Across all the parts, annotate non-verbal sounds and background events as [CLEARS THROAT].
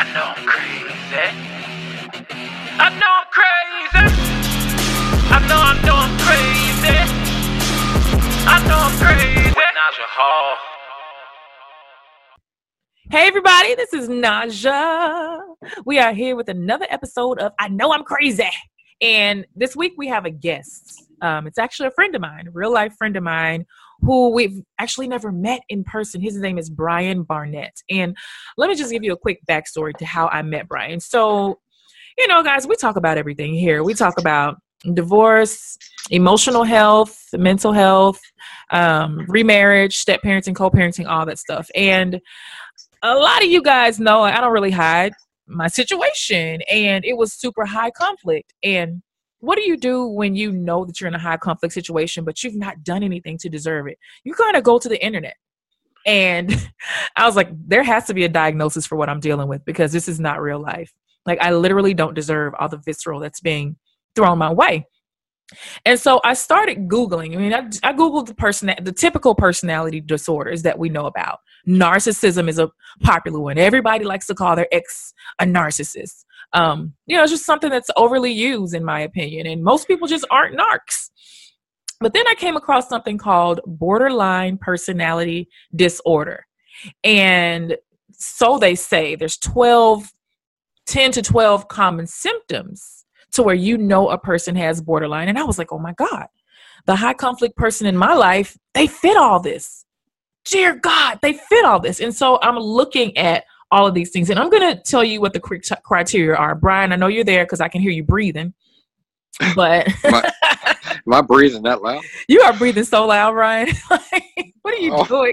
Know I'm crazy. I know I'm crazy. I know I crazy. I know I'm crazy. With Naja Hall. Hey, everybody, this is Naja. We are here with another episode of I Know I'm Crazy. And this week we have a guest. Um, it's actually a friend of mine, a real life friend of mine, who we've actually never met in person. His name is Brian Barnett. And let me just give you a quick backstory to how I met Brian. So, you know, guys, we talk about everything here. We talk about divorce, emotional health, mental health, um, remarriage, step parenting, co parenting, all that stuff. And a lot of you guys know I don't really hide my situation, and it was super high conflict. And what do you do when you know that you're in a high conflict situation, but you've not done anything to deserve it? You kind of go to the internet. And [LAUGHS] I was like, there has to be a diagnosis for what I'm dealing with because this is not real life. Like, I literally don't deserve all the visceral that's being thrown my way. And so I started Googling. I mean, I, I Googled the person, the typical personality disorders that we know about. Narcissism is a popular one. Everybody likes to call their ex a narcissist. Um, you know, it's just something that's overly used, in my opinion. And most people just aren't narcs. But then I came across something called borderline personality disorder. And so they say there's 12, 10 to 12 common symptoms to where you know a person has borderline. And I was like, oh my God, the high conflict person in my life, they fit all this. Dear God, they fit all this. And so I'm looking at all of these things. And I'm going to tell you what the criteria are. Brian, I know you're there because I can hear you breathing. But am, I, am I breathing that loud? [LAUGHS] You are breathing so loud, Brian. [LAUGHS] what are you oh. doing?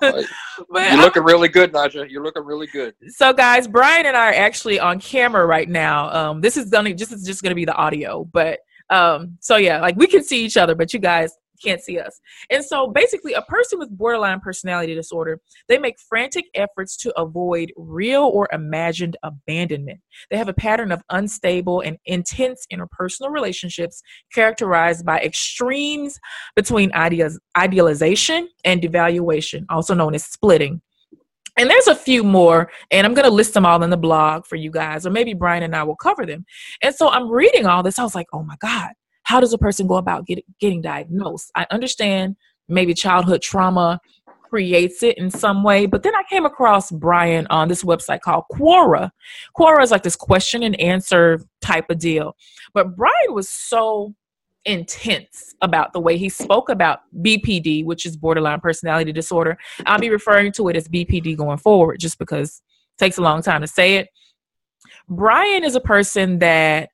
[LAUGHS] but You're looking really good, Naja. You're looking really good. So, guys, Brian and I are actually on camera right now. Um, this is gonna just is just gonna be the audio, but um, so yeah, like we can see each other, but you guys can't see us. And so basically, a person with borderline personality disorder, they make frantic efforts to avoid real or imagined abandonment. They have a pattern of unstable and intense interpersonal relationships characterized by extremes between ideas, idealization and devaluation, also known as splitting. And there's a few more, and I'm going to list them all in the blog for you guys, or maybe Brian and I will cover them. And so I'm reading all this. I was like, oh my God, how does a person go about get, getting diagnosed? I understand maybe childhood trauma creates it in some way, but then I came across Brian on this website called Quora. Quora is like this question and answer type of deal. But Brian was so intense about the way he spoke about BPD, which is borderline personality disorder. I'll be referring to it as BPD going forward just because it takes a long time to say it. Brian is a person that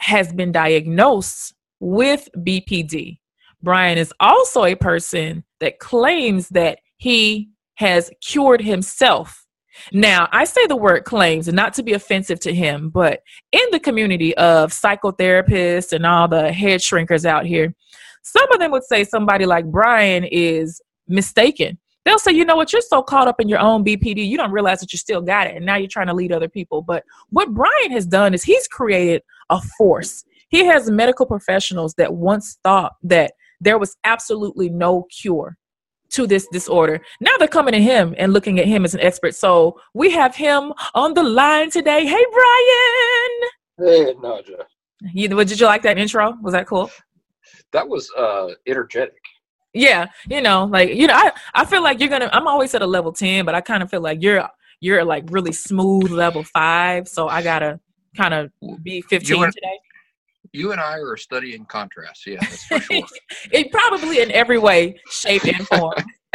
has been diagnosed with BPD. Brian is also a person that claims that he has cured himself. Now, I say the word claims not to be offensive to him, but in the community of psychotherapists and all the head shrinkers out here, some of them would say somebody like Brian is mistaken. They'll say, you know what, you're so caught up in your own BPD, you don't realize that you still got it, and now you're trying to lead other people. But what Brian has done is he's created a force. He has medical professionals that once thought that there was absolutely no cure to this disorder. Now they're coming to him and looking at him as an expert. So we have him on the line today. Hey, Brian. Hey, Naja. You, did you like that intro? Was that cool? That was uh energetic. Yeah, you know, like you know, I I feel like you're gonna. I'm always at a level ten, but I kind of feel like you're you're like really smooth level five. So I gotta kind of be 15 and, today. You and I are studying contrast. Yeah, that's for sure. [LAUGHS] it probably in every way, shape, and form. [LAUGHS]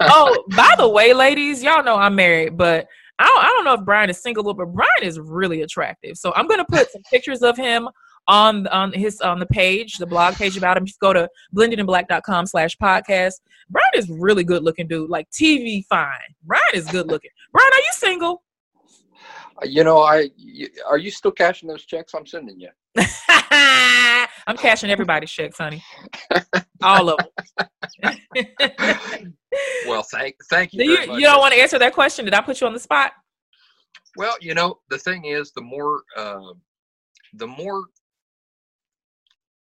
oh, by the way, ladies, y'all know I'm married, but I don't, I don't know if Brian is single, but Brian is really attractive. So I'm gonna put some pictures of him on on his on the page, the blog page about him. Just go to blendedinblack.com slash podcast. Brian is really good looking dude, like TV fine. Brian is good looking. Brian, are you single? You know, I are you still cashing those checks I'm sending you? [LAUGHS] I'm cashing everybody's checks, honey. All of them. [LAUGHS] well, thank thank you. You, you don't want to answer that question? Did I put you on the spot? Well, you know, the thing is, the more uh, the more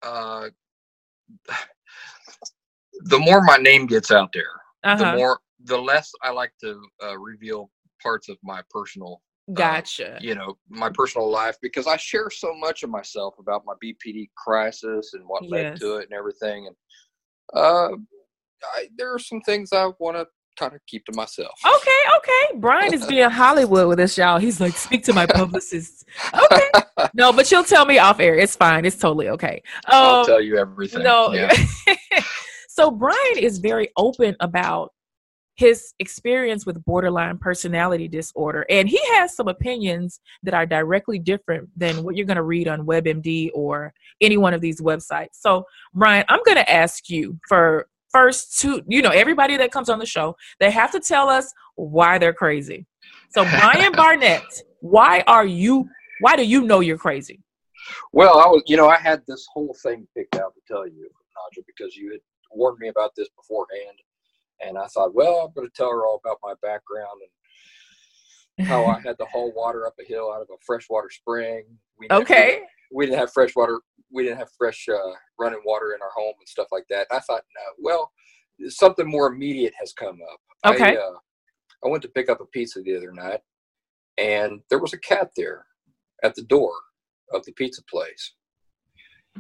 uh, [SIGHS] the more my name gets out there, uh-huh. the more the less I like to uh, reveal parts of my personal Gotcha. you know my personal life because I share so much of myself about my BPD crisis and what led to it and everything. And uh, I, there are some things I want to kind of keep to myself. Okay, okay. Brian is being Hollywood with us, y'all. He's like, speak to my [LAUGHS] publicist. Okay. No, but you'll tell me off air. It's fine. It's totally okay. I'll Um, tell you everything. no. Yeah. [LAUGHS] so Brian is very open about his experience with borderline personality disorder, and he has some opinions that are directly different than what you're going to read on WebMD or any one of these websites. So, Brian, I'm going to ask you for first two. You know, everybody that comes on the show, they have to tell us why they're crazy. So, Brian [LAUGHS] Barnett, why are you? Why do you know you're crazy? Well, I was, you know, I had this whole thing picked out to tell you, Naja, because you had warned me about this beforehand, and I thought, well, I'm going to tell her all about my background and how I had to haul water up a hill out of a freshwater spring. We never- Okay. we didn't have fresh water. We didn't have fresh uh, running water in our home and stuff like that. And I thought, no, well, something more immediate has come up. Okay. I, uh, I went to pick up a pizza the other night, and there was a cat there at the door of the pizza place.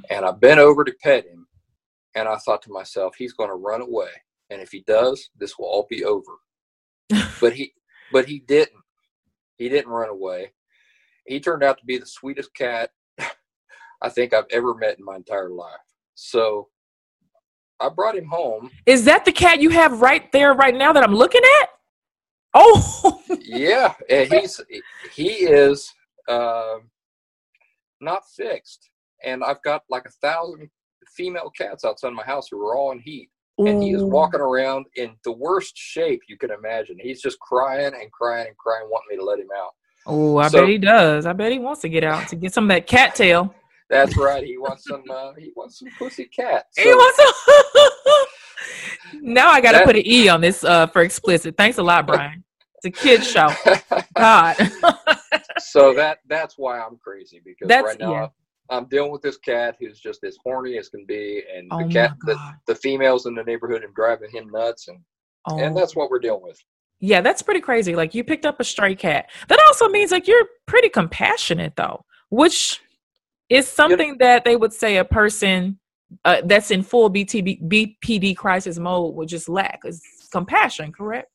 And I bent over to pet him, and I thought to myself, he's going to run away, and if he does, this will all be over. [LAUGHS] but he, but he didn't. He didn't run away. He turned out to be the sweetest cat [LAUGHS] I think I've ever met in my entire life. So I brought him home. Is that the cat you have right there right now that I'm looking at? Oh, [LAUGHS] yeah, and he's he is um not fixed, and I've got like a thousand female cats outside my house who are all in heat, and he is walking around in the worst shape you can imagine. He's just crying and crying and crying, wanting me to let him out. Oh, I So- bet he does. I bet he wants to get out to get some of that cattail. That's right. He wants some. Uh, he wants some pussy cat. he wants some. [LAUGHS] now I got to put an E on this uh, for explicit. Thanks a lot, [LAUGHS] Brian. It's a kid's show. [LAUGHS] God. so that that's why I'm crazy because That's- right now yeah. I'm dealing with this cat who's just as horny as can be, and oh the cat, the, the females in the neighborhood are driving him nuts, and Oh. and that's what we're dealing with. Yeah, that's pretty crazy. Like you picked up a stray cat. That also means like you're pretty compassionate though, which is something that they would say a person uh, that's in full BTB, BPD crisis mode would just lack is compassion, correct?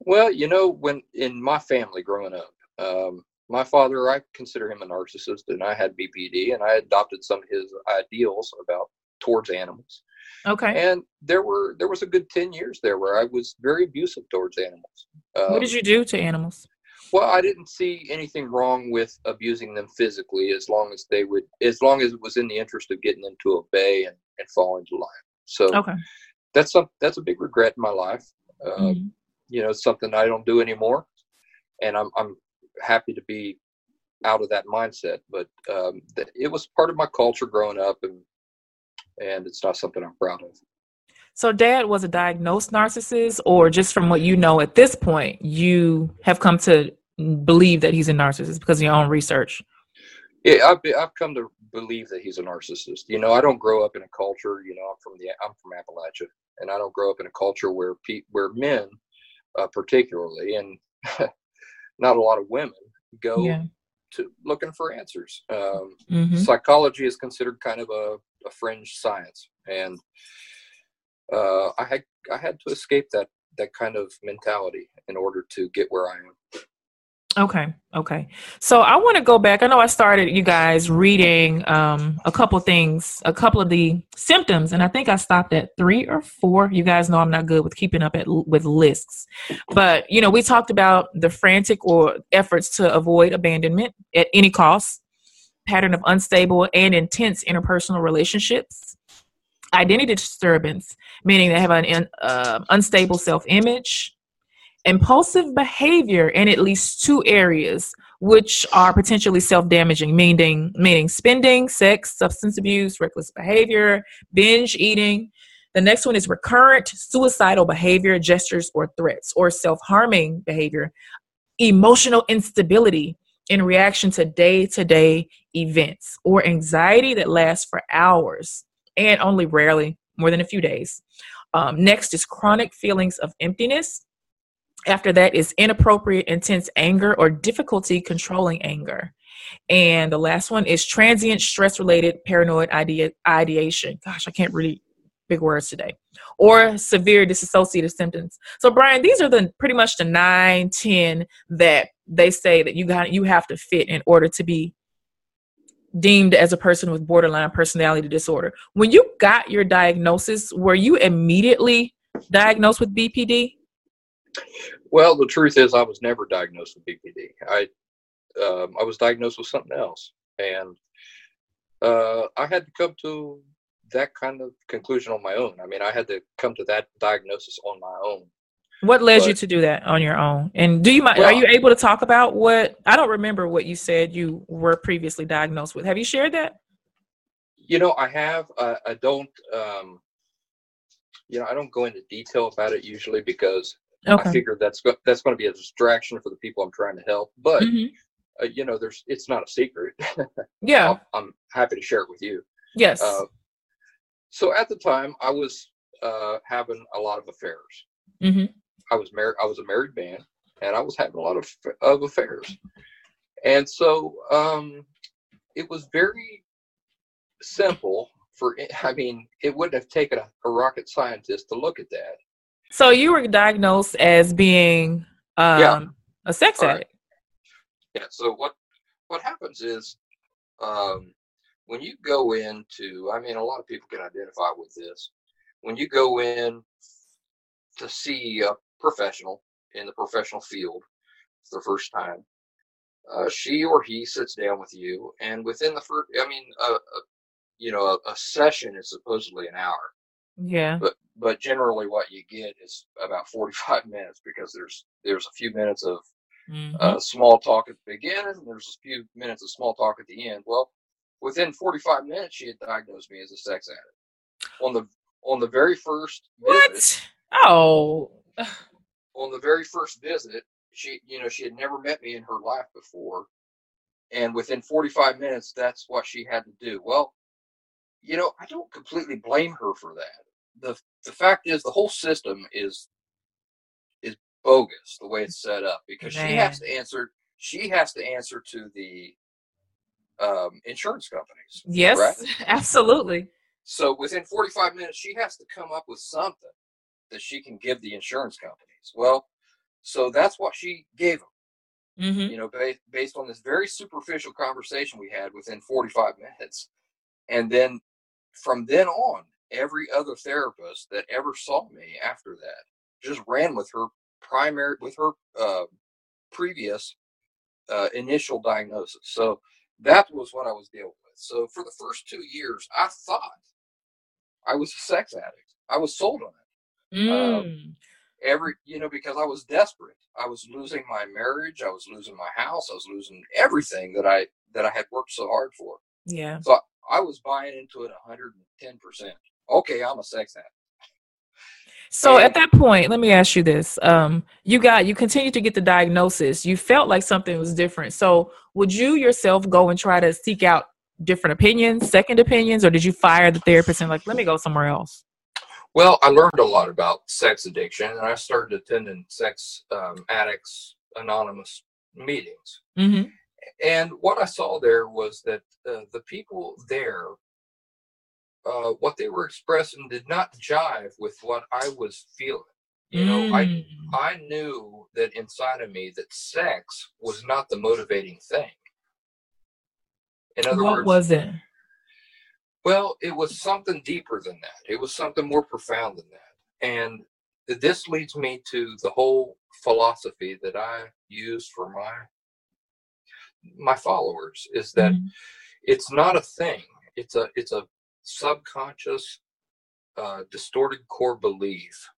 Well, you know, when in my family growing up, um, my father, I consider him a narcissist, and I had BPD, and I adopted some of his ideals about towards animals. Okay. And there were there was a good ten years there where I was very abusive towards animals. Um, what did you do to animals? Well, I didn't see anything wrong with abusing them physically as long as they would, as long as it was in the interest of getting them to obey and, and fall into line. So Okay. that's some that's a big regret in my life. Uh, Mhm. You know, it's something I don't do anymore, and I'm I'm happy to be out of that mindset. But um, th- it was part of my culture growing up, and and it's not something I'm proud of. So dad was a diagnosed narcissist or just from what you know at this point, you have come to believe that he's a narcissist because of your own research. Yeah, I've be, I've come to believe that he's a narcissist. You know, I don't grow up in a culture. You know, I'm from the I'm from Appalachia, and I don't grow up in a culture where pe- where men, uh, particularly, and [LAUGHS] not a lot of women go Yeah. to looking for answers. Um, hmm Psychology is considered kind of a, a fringe science, and uh, I had I had to escape that that kind of mentality in order to get where I am. Okay. Okay. So I want to go back. I know I started you guys reading um, a couple things, a couple of the symptoms, and I think I stopped at three or four. You guys know I'm not good with keeping up at, with lists, but you know we talked about the frantic or efforts to avoid abandonment at any cost, pattern of unstable and intense interpersonal relationships, identity disturbance, meaning they have an uh, unstable self-image impulsive behavior in at least two areas which are potentially self-damaging meaning meaning spending sex substance abuse reckless behavior binge eating. The next one is recurrent suicidal behavior gestures or threats or self-harming behavior emotional instability in reaction to day-to-day events or anxiety that lasts for hours and only rarely more than a few days. Um, next is chronic feelings of emptiness After that is inappropriate, intense anger or difficulty controlling anger. And the last one is transient stress related paranoid idea, ideation. Gosh, I can't really big words today. Or severe dissociative symptoms. So Brian, these are the pretty much the nine, ten that they say that you got you have to fit in order to be deemed as a person with borderline personality disorder. When you got your diagnosis, were you immediately diagnosed with BPD? Well, the truth is, I was never diagnosed with BPD. I um, I was diagnosed with something else, and uh, I had to come to that kind of conclusion on my own. I mean, I had to come to that diagnosis on my own. What led but, you to do that on your own? And do you well, are you able to talk about what I don't remember what you said you were previously diagnosed with. Have you shared that? You know, I have. I, I don't. Um, you know, I don't go into detail about it usually because okay. I figured that's go- that's going to be a distraction for the people I'm trying to help. But mm-hmm. uh, you know, there's it's not a secret. [LAUGHS] yeah, i am happy to share it with you. Yes. Uh, so at the time, I was uh, having a lot of affairs. Mm-hmm. I was married. I was a married man, and I was having a lot of of affairs. And so um, it was very simple for. I mean, it wouldn't have taken a, a rocket scientist to look at that. So you were diagnosed as being um, yeah. a sex addict. Yeah. So what what happens is um, when you go into, I mean, a lot of people can identify with this. When you go in to see a professional in the professional field for the first time, uh, she or he sits down with you, and within the first, I mean, a, a you know, a, a, session is supposedly an hour. Yeah. But but generally, what you get is about forty five [LAUGHS] minutes because there's there's a few minutes of mm-hmm. uh, small talk at the beginning, and there's a few minutes of small talk at the end. Well, within 45 minutes, she had diagnosed me as a sex addict. On the on the very first what? Visit, oh. on the very first visit, she you know she had never met me in her life before, and within 45 minutes, that's what she had to do. Well, you know, I don't completely blame her for that. the The fact is, the whole system is is bogus the way it's set up because Man. she has to answer. She has to answer to the um, insurance companies. Yes, [LAUGHS] absolutely. So within 45 minutes, she has to come up with something that she can give the insurance companies. Well, so that's what she gave them. Mm-hmm. You know, based, based on this very superficial conversation we had within 45 minutes. And then from then on, every other therapist that ever saw me after that just ran with her primary, with her uh, previous uh, initial diagnosis. So that was what I was dealing with. So for the first two years, I thought I was a sex addict. I was sold on it. Mm. Um, every, you know, because I was desperate. I was losing my marriage. I was losing my house. I was losing everything that I that I had worked so hard for. Yeah. So I, was buying into it 110 percent. Okay, I'm a sex addict. So at that point, let me ask you this. Um, you got you continued to get the diagnosis. You felt like something was different. So would you yourself go and try to seek out different opinions, second opinions, or did you fire the therapist and like, let me go somewhere else? Well, I learned a lot about sex addiction, and I started attending sex um, addicts anonymous meetings. Mm-hmm. And what I saw there was that uh, the people there uh, what they were expressing did not jive with what I was feeling. You know, mm. I I knew that inside of me that sex was not the motivating thing. In other what words, was it? Well, it was something deeper than that. It was something more profound than that. And this leads me to the whole philosophy that I use for my my followers is that mm. it's not a thing. It's a it's a subconscious uh, distorted core belief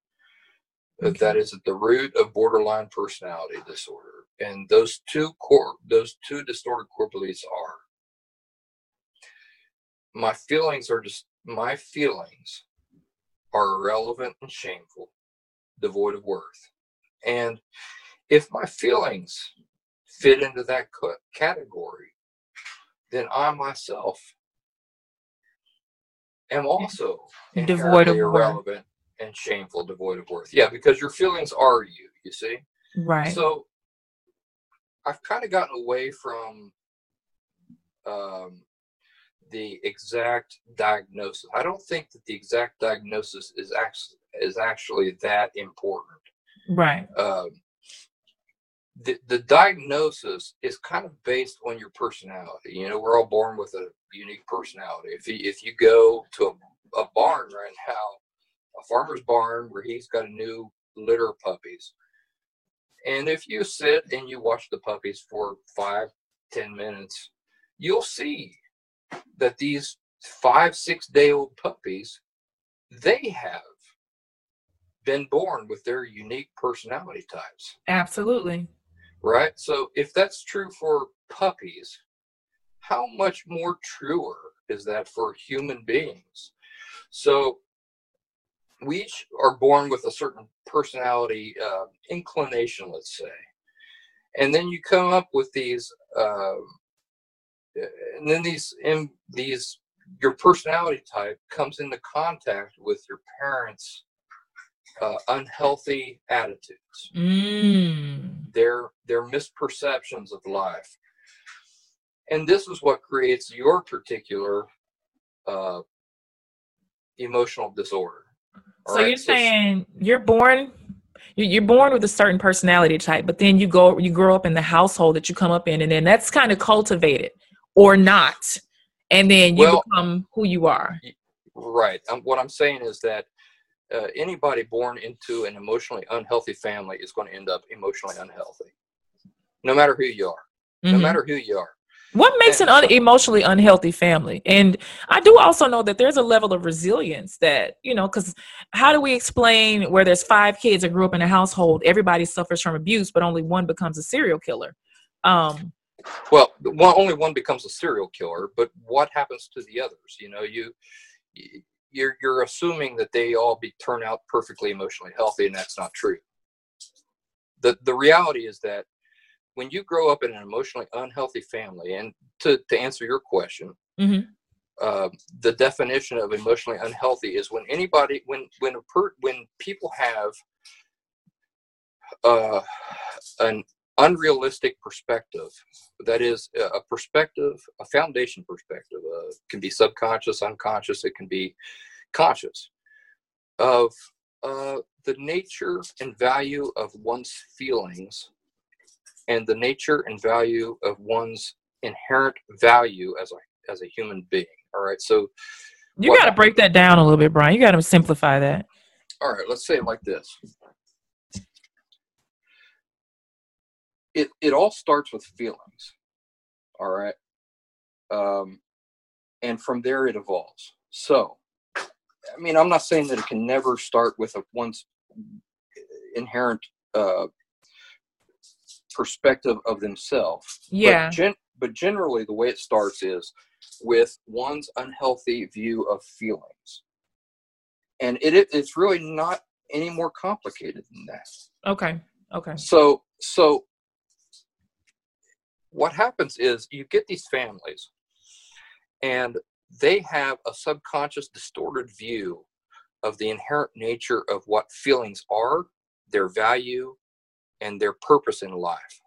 okay. that is at the root of borderline personality disorder and those two core those two distorted core beliefs are my feelings are just my feelings are irrelevant and shameful devoid of worth and if my feelings fit into that category then i myself am also devoid of irrelevant worth. and shameful, devoid of worth. Yeah, because your feelings are you. You see. Right. So I've kind of gotten away from um, the exact diagnosis. I don't think that the exact diagnosis is actually is actually that important. right. Um, the the diagnosis is kind of based on your personality. You know, we're all born with a unique personality. If you, if you go to a, a barn right now, a farmer's barn where he's got a new litter of puppies, and if you sit and you watch the puppies for five, ten minutes, you'll see that these five, six day old puppies, they have been born with their unique personality types, Absolutely. Right? So if that's true for puppies, how much more truer is that for human beings? So we each are born with a certain personality uh, inclination, let's say, and then you come up with these, uh, and then these in these your personality type comes into contact with your parents' uh, unhealthy attitudes, Mm. their their misperceptions of life, and this is what creates your particular uh, emotional disorder. So right? you're saying you're born you- you're born with a certain personality type, but then you go you grow up in the household that you come up in, and then that's kind of cultivated or not, and then you Well- become who you are. Right. Um, what I'm saying is that uh, anybody born into an emotionally unhealthy family is going to end up emotionally unhealthy, no matter who you are. No Mhm. matter who you are. What makes an un- emotionally unhealthy family? And I do also know that there's a level of resilience that, you know, because how do we explain where there's five kids that grew up in a household, everybody suffers from abuse, but only one becomes a serial killer? Um, Well, one, only one becomes a serial killer, but what happens to the others? You know, you you're you're assuming that they all be turn out perfectly emotionally healthy, and that's not true. the The reality is that when you grow up in an emotionally unhealthy family, and to to answer your question, Mhm. uh, the definition of emotionally unhealthy is when anybody when when a per, when people have uh, an unrealistic perspective that is a perspective a foundation perspective uh, can be subconscious unconscious it can be conscious of uh, the nature and value of one's feelings and the nature and value of one's inherent value as a as a human being all right so you got to break that down a little bit, Brian. You got to simplify that. all right let's say it like this it it all starts with feelings all right um and from there it evolves so i mean i'm not saying that it can never start with a one's inherent uh perspective of themselves Yeah. but, gen- but generally the way it starts is with one's unhealthy view of feelings and it, it it's really not any more complicated than that Okay. Okay. so so what happens is you get these families and they have a subconscious distorted view of the inherent nature of what feelings are their value and their purpose in life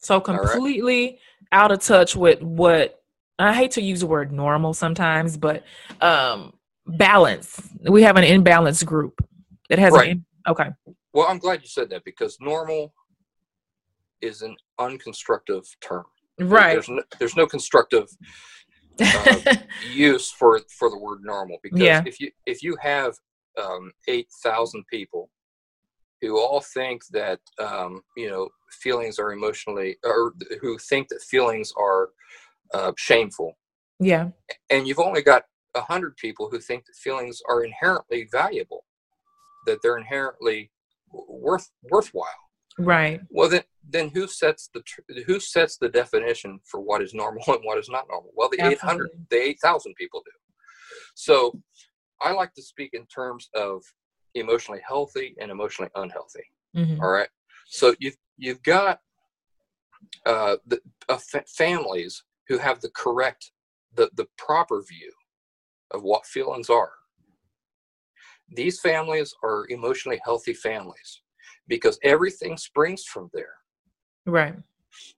So right. completely out of touch with what I hate to use the word normal sometimes, but um balance. We have an imbalanced group that has Right. an in- okay. well i'm glad you said that because normal is an unconstructive term Right. there's no, there's no constructive uh, [LAUGHS] use for for the word normal because Yeah. if you if you have um, eight thousand people who all think that um, you know feelings are emotionally or who think that feelings are uh, shameful, yeah. and you've only got a hundred people who think that feelings are inherently valuable, that they're inherently worth worthwhile. Right. Well, then, then who sets the tr- who sets the definition for what is normal and what is not normal? Well, the eight hundred, the eight thousand people do. So, I like to speak in terms of emotionally healthy and emotionally unhealthy. Mhm. All right. So you've you've got uh, the uh, fa- families who have the correct, the the proper view of what feelings are. These families are emotionally healthy families because everything springs from there. Right.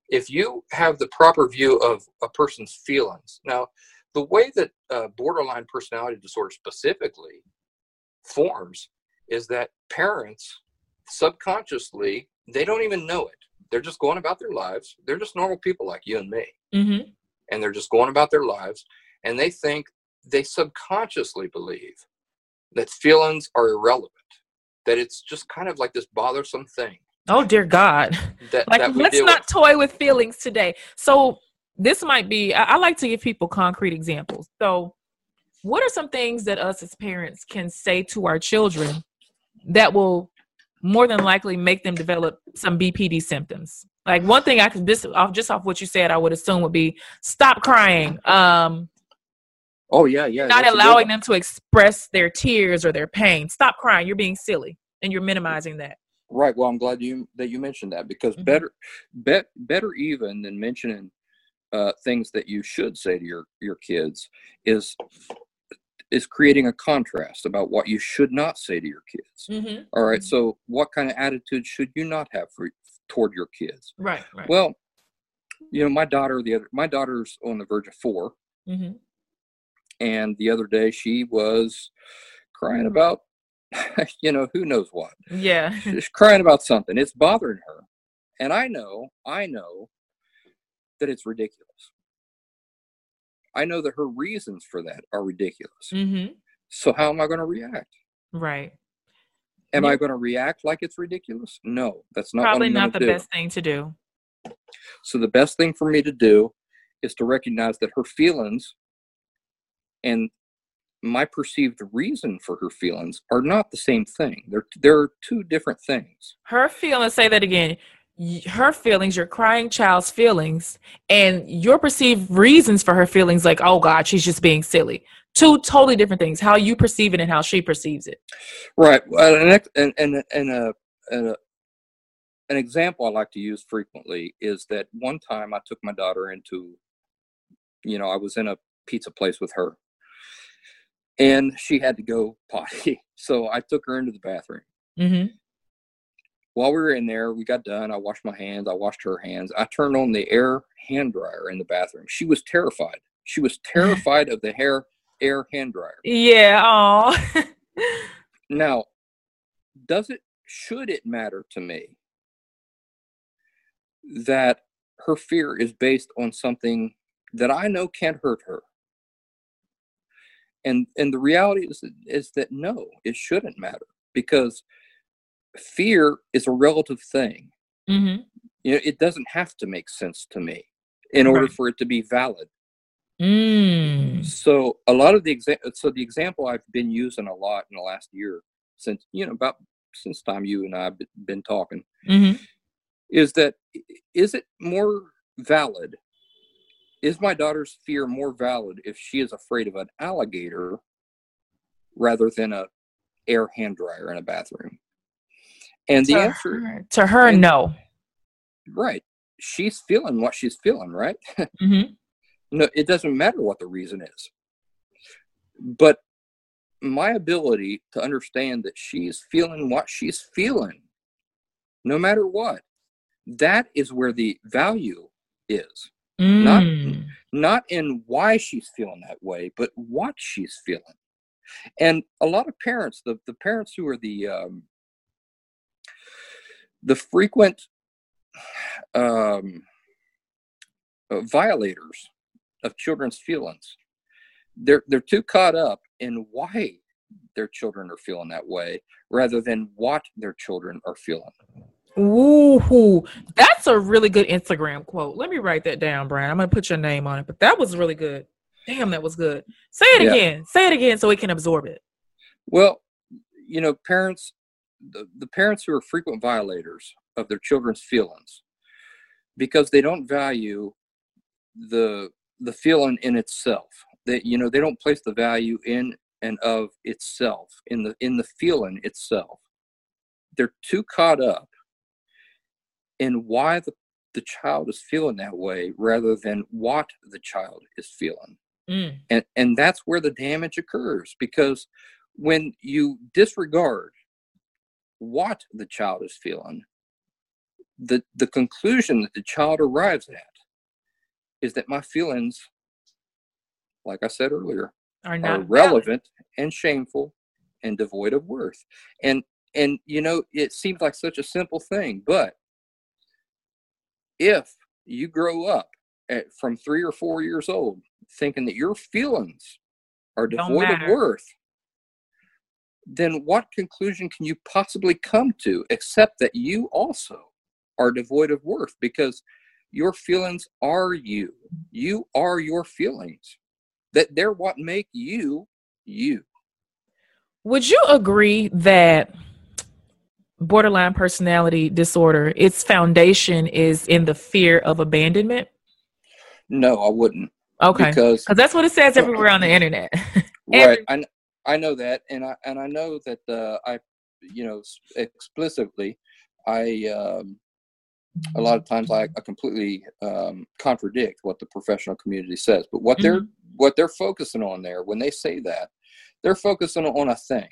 If you have the proper view of a person's feelings, now, the way that uh, borderline personality disorder specifically forms is that parents subconsciously they don't even know it they're just going about their lives they're just normal people like you and me Mm-hmm. and they're just going about their lives and they think they subconsciously believe that feelings are irrelevant that it's just kind of like this bothersome thing Oh dear God. that, Like that let's not with. toy with feelings today. So this might be I, I like to give people concrete examples. So what are some things that us as parents can say to our children that will more than likely make them develop some BPD symptoms? Like one thing I could this off just off what you said, I would assume would be stop crying. Um oh yeah yeah not that's a good allowing them to express their tears or their pain. Stop crying. You're being silly and you're minimizing that. Right. Well, I'm glad you that you mentioned that because Mhm. better, bet better even than mentioning uh, things that you should say to your your kids is is creating a contrast about what you should not say to your kids. Mm-hmm. All right. So, what kind of attitude should you not have for toward your kids? Right, right. Well, you know, my daughter the other my daughter's on the verge of four, mm-hmm. and the other day she was crying about [LAUGHS] you know who knows what Yeah. she's crying about something. It's bothering her. And I know, I know that it's ridiculous. I know that her reasons for that are ridiculous. mm-hmm. So how am I going to react? Right. Am Yeah. I going to react like it's ridiculous? No, that's not Probably not the do. best thing to do. So the best thing for me to do is to recognize that her feelings and my perceived reason for her feelings are not the same thing. They're they're two different things. Her feelings, say that again. Her feelings, your crying child's feelings, and your perceived reasons for her feelings, like, oh God, she's just being silly. Two totally different things. How you perceive it and how she perceives it. Right. Well, and and and a, and uh, a uh, an example I like to use frequently is that one time I took my daughter into, you know, I was in a pizza place with her, and she had to go potty, [LAUGHS] so I took her into the bathroom. Mm-hmm. While we were in there, we got done. I washed my hands. I washed her hands. I turned on the air hand dryer in the bathroom. She was terrified. She was [LAUGHS] terrified of the hair air hand dryer. Yeah. Oh. [LAUGHS] Now, does it should it matter to me that her fear is based on something that I know can't hurt her? And and the reality is is that no, it shouldn't matter because fear is a relative thing. mm-hmm. You know, it doesn't have to make sense to me in order Right. for it to be valid. Mm. So a lot of the exa- so the example I've been using a lot in the last year since you know about since time you and I've been talking Mm-hmm. is that is it more valid? Is my daughter's fear more valid if she is afraid of an alligator rather than a air hand dryer in a bathroom? And the to answer, her, to her, and- no. right, she's feeling what she's feeling, right? [LAUGHS] Mm-hmm. no, it doesn't matter what the reason is. But my ability to understand that she's feeling what she's feeling, no matter what, that is where the value is. Not- Mm. Not in why she's feeling that way, but what she's feeling. And a lot of parents, the, the parents who are the um, the frequent um, uh, violators of children's feelings. They're they're too caught up in why their children are feeling that way rather than what their children are feeling. Ooh, that's a really good Instagram quote. Let me write that down, Brian. I'm gonna put your name on it, but that was really good. Damn, that was good. Say it Yeah. again. Say it again so we can absorb it. Well, you know, parents the, the parents who are frequent violators of their children's feelings because they don't value the the feeling in itself. That you know, they don't place the value in and of itself in the in the feeling itself. They're too caught up in why the the child is feeling that way rather than what the child is feeling Mm. and and that's where the damage occurs because when you disregard what the child is feeling, the, the conclusion that the child arrives at is that my feelings, like I said earlier, Are are not valid. relevant and shameful and devoid of worth. And and you know, it seems like such a simple thing, but if you grow up at, from three or four years old thinking that your feelings are Don't devoid of worth, then what conclusion can you possibly come to except that you also are devoid of worth because your feelings are you. You are your feelings. That they're what make you you. Would you agree that borderline personality disorder, its foundation is in the fear of abandonment? No, I wouldn't. Okay. Because Because that's what it says everywhere on the internet. [LAUGHS] right, I, I know that, and I and I know that uh, I, you know, explicitly, I um, a lot of times I, I completely um, contradict what the professional community says. But what they're what they're focusing on there when they say that, they're focusing on a thing.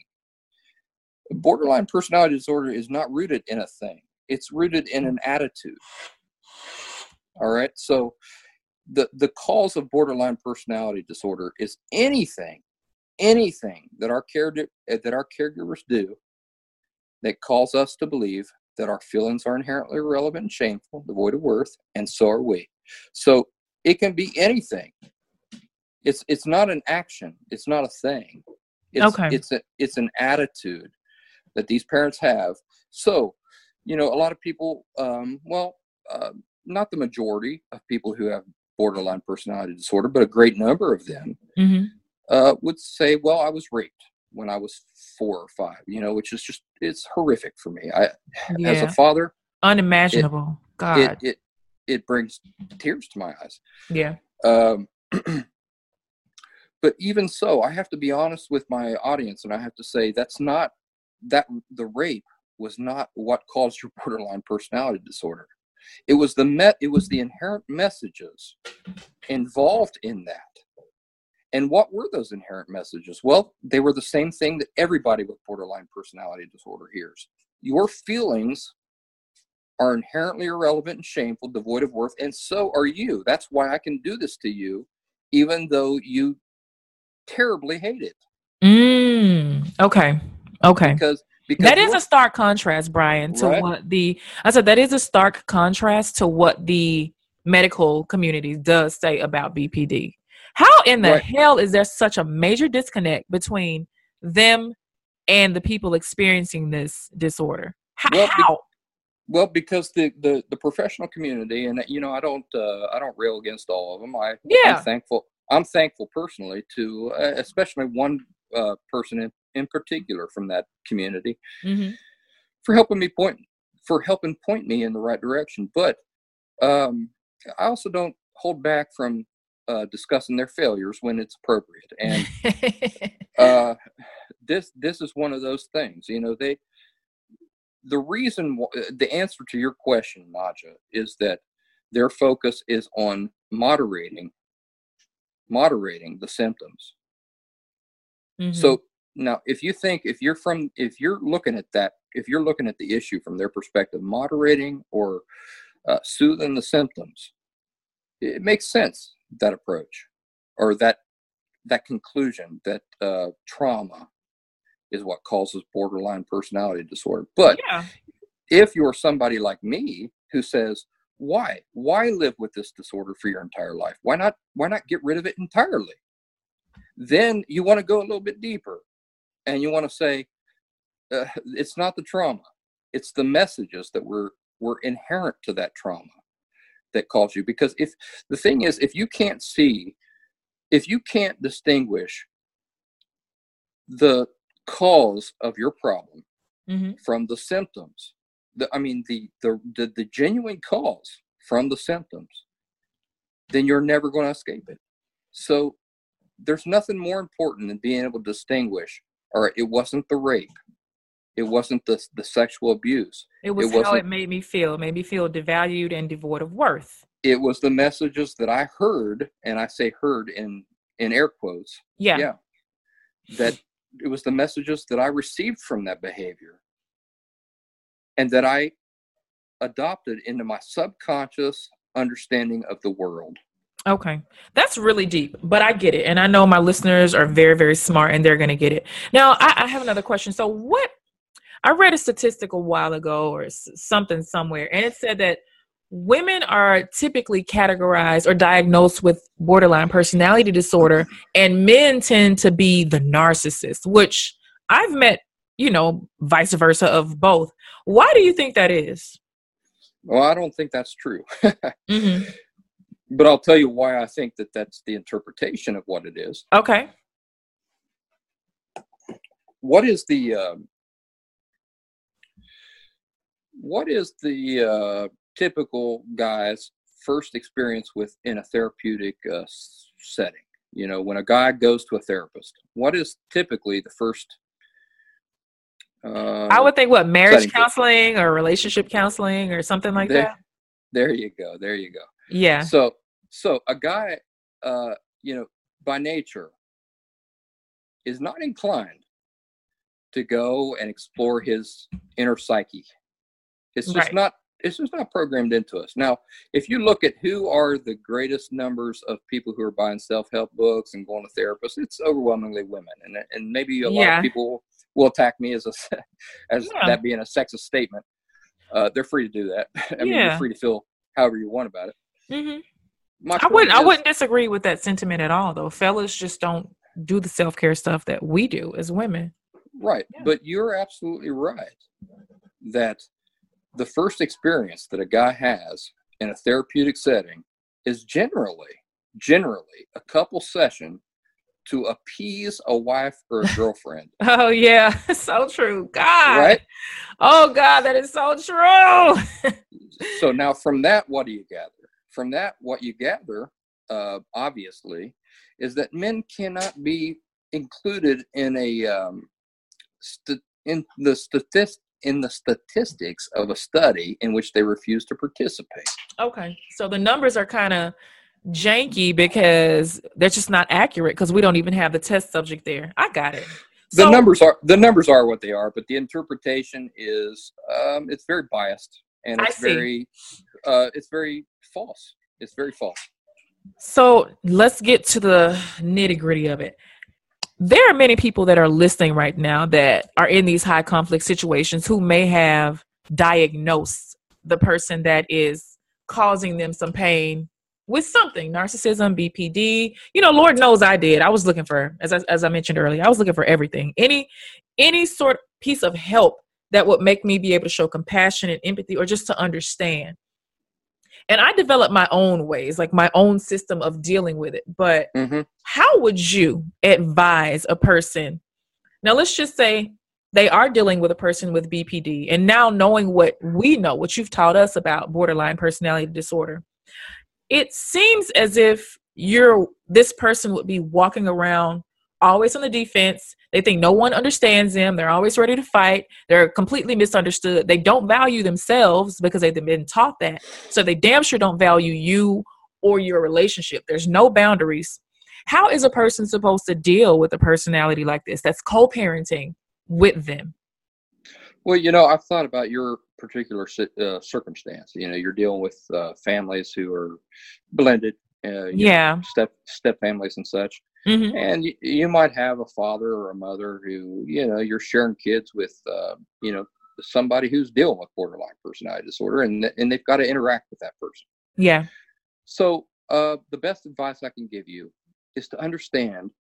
Borderline personality disorder is not rooted in a thing. It's rooted in an attitude. All right. So the the cause of borderline personality disorder is anything, anything that our care that our caregivers do that calls us to believe that our feelings are inherently irrelevant and shameful, devoid of worth, and so are we. So it can be anything. It's it's not an action. It's not a thing. It's, Okay. It's a it's an attitude that these parents have. So, you know, a lot of people, um, well, uh, not the majority of people who have borderline personality disorder, but a great number of them Mhm. uh, would say, "Well, I was raped when I was four or five, you know, which is just it's horrific for me. I, as a father, Unimaginable. it God. it it brings tears to my eyes. yeah. Um, [CLEARS THROAT] but even so, I have to be honest with my audience, and I have to say that's not that the rape was not what caused your borderline personality disorder. It was the met. It was the inherent messages involved in that. And what were those inherent messages? Well, they were the same thing that everybody with borderline personality disorder hears. Your feelings are inherently irrelevant and shameful, devoid of worth, and so are you. That's why I can do this to you, even though you terribly hate it. Mm. Okay. Okay. Because because That is a stark contrast, Brian, to Right. what the I said that is a stark contrast to what the medical community does say about BPD. How in the Right. hell is there such a major disconnect between them and the people experiencing this disorder? How? Well, be- well because the, the the professional community and you know I don't uh, I don't rail against all of them. I Yeah. I'm thankful. I'm thankful personally to uh, especially one uh, person in, in particular from that community Mhm. for helping me point for helping point me in the right direction. But um, I also don't hold back from uh, discussing their failures when it's appropriate. And [LAUGHS] uh, this this is one of those things. You know, they the reason the answer to your question, Naja, is that their focus is on moderating moderating the symptoms. Mhm. So now, if you think if you're from if you're looking at that if you're looking at the issue from their perspective, moderating or uh, soothing the symptoms, it makes sense that approach or that that conclusion that uh, trauma is what causes borderline personality disorder. But yeah. if you're somebody like me who says why why live with this disorder for your entire life why not why not get rid of it entirely then you want to go a little bit deeper and you want to say uh, it's not the trauma it's the messages that were were inherent to that trauma that caused you because if the thing is if you can't see if you can't distinguish the cause of your problem Mhm. from the symptoms. The, I mean, the, the the the genuine cause from the symptoms, then you're never going to escape it. So there's nothing more important than being able to distinguish. Right, it wasn't the rape, it wasn't the the sexual abuse. It was it how it made me feel. It made me feel devalued and devoid of worth. It was the messages that I heard, and I say heard in in air quotes. Yeah. Yeah. That it was the messages that I received from that behavior and that I adopted into my subconscious understanding of the world. Okay. That's really deep, but I get it. And I know my listeners are very, very smart and they're going to get it. Now, I, I, have another question. So, what I read a statistic a while ago or something somewhere, and it said that women are typically categorized or diagnosed with borderline personality disorder, and men tend to be the narcissist, which I've met, you know, vice versa of both. Why do you think that is? Well, I don't think that's true. [LAUGHS] mm-hmm but I'll tell you why I think that that's the interpretation of what it is. Okay. What is the uh, what is the uh, typical guy's first experience with in a therapeutic uh, setting? You know, when a guy goes to a therapist, what is typically the first? Uh, I would think what marriage counseling or relationship counseling or something like there, that. There you go. There you go. Yeah. So so a guy, uh, you know, by nature, is not inclined to go and explore his inner psyche. It's just right. not. It's just not programmed into us. Now, if you look at who are the greatest numbers of people who are buying self-help books and going to therapists, it's overwhelmingly women, and and maybe a lot yeah. of people will attack me as a [LAUGHS] as yeah. that being a sexist statement. Uh, they're free to do that. [LAUGHS] I mean, yeah. you're free to feel however you want about it. Mm-hmm. I wouldn't. Is, I wouldn't disagree with that sentiment at all, though. Fellas just don't do the self care stuff that we do as women. Right, yeah. but you're absolutely right that the first experience that a guy has in a therapeutic setting is generally, generally a couple session to appease a wife or a girlfriend. [LAUGHS] oh yeah, [LAUGHS] so true. God. Right? Oh God, that is so true. [LAUGHS] so now from that, what do you gather? From that, what you gather, uh, obviously, is that men cannot be included in a um, st- in the statist in the statistics of a study in which they refuse to participate. Okay, so the numbers are kind of janky because they're just not accurate because we don't even have the test subject there. I got it. The so, numbers are the numbers are what they are, but the interpretation is um, it's very biased and it's very uh, it's very false. It's very false. So let's get to the nitty gritty of it. There are many people that are listening right now that are in these high conflict situations who may have diagnosed the person that is causing them some pain with something narcissism bpd you know lord knows i did i was looking for as I, as I mentioned earlier i was looking for everything any any sort piece of help that would make me be able to show compassion and empathy or just to understand and I developed my own ways, like my own system of dealing with it. But mm-hmm. how would you advise a person? Now, let's just say they are dealing with a person with BPD, and now knowing what we know, what you've taught us about borderline personality disorder, it seems as if you're this person would be walking around always on the defense. They think no one understands them. They're always ready to fight. They're completely misunderstood. They don't value themselves because they've been taught that. So they damn sure don't value you or your relationship. There's no boundaries. How is a person supposed to deal with a personality like this that's co parenting with them? Well, you know, I've thought about your particular uh, circumstance. You know, you're dealing with uh, families who are blended, uh, yeah, know, step step families and such. Mm-hmm. And you, you, might have a father or a mother who, you know, you're sharing kids with, uh, you know, somebody who's dealing with borderline personality disorder and, and they've got to interact with that person. Yeah. So uh, the best advice I can give you is to understand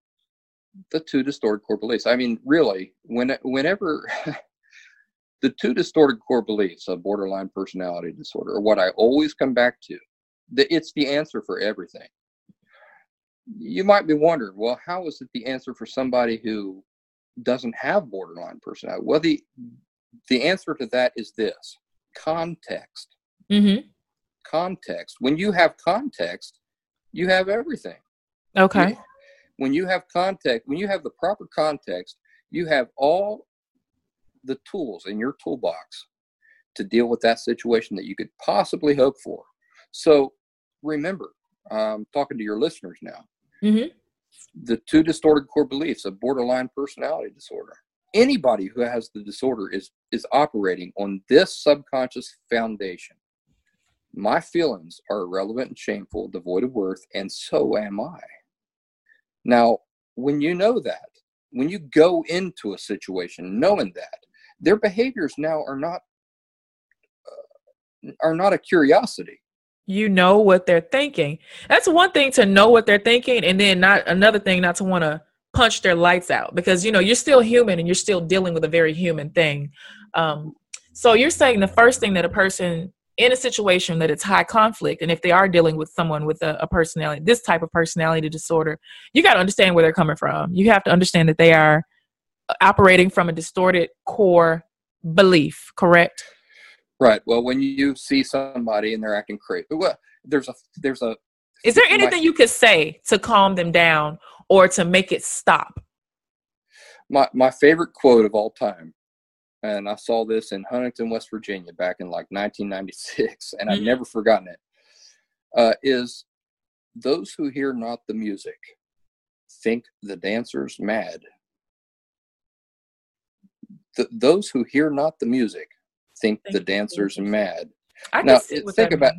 the two distorted core beliefs. I mean, really, when, whenever [LAUGHS] the two distorted core beliefs of borderline personality disorder are what I always come back to, the, it's the answer for everything you might be wondering, well, how is it the answer for somebody who doesn't have borderline personality? Well, the the answer to that is this: context. Mm-hmm. Context. When you have context, you have everything. Okay. When you have context, when you have the proper context, you have all the tools in your toolbox to deal with that situation that you could possibly hope for. So remember, I'm talking to your listeners now. Mm-hmm. The two distorted core beliefs of borderline personality disorder. anybody who has the disorder is is operating on this subconscious foundation. My feelings are irrelevant and shameful, devoid of worth, and so am I. Now, when you know that, when you go into a situation knowing that, their behaviors now are not uh, are not a curiosity. You know what they're thinking. That's one thing to know what they're thinking, and then not another thing not to want to punch their lights out because you know you're still human and you're still dealing with a very human thing. Um, so you're saying the first thing that a person in a situation that it's high conflict, and if they are dealing with someone with a, a personality, this type of personality disorder, you got to understand where they're coming from. You have to understand that they are operating from a distorted core belief, correct? Right. Well, when you see somebody and they're acting crazy, well, there's a there's a. Is there anything my, you could say to calm them down or to make it stop? My my favorite quote of all time, and I saw this in Huntington, West Virginia, back in like 1996, and mm-hmm. I've never forgotten it. Uh, is those who hear not the music think the dancers mad. The, those who hear not the music think, the dancers are mad. I now think about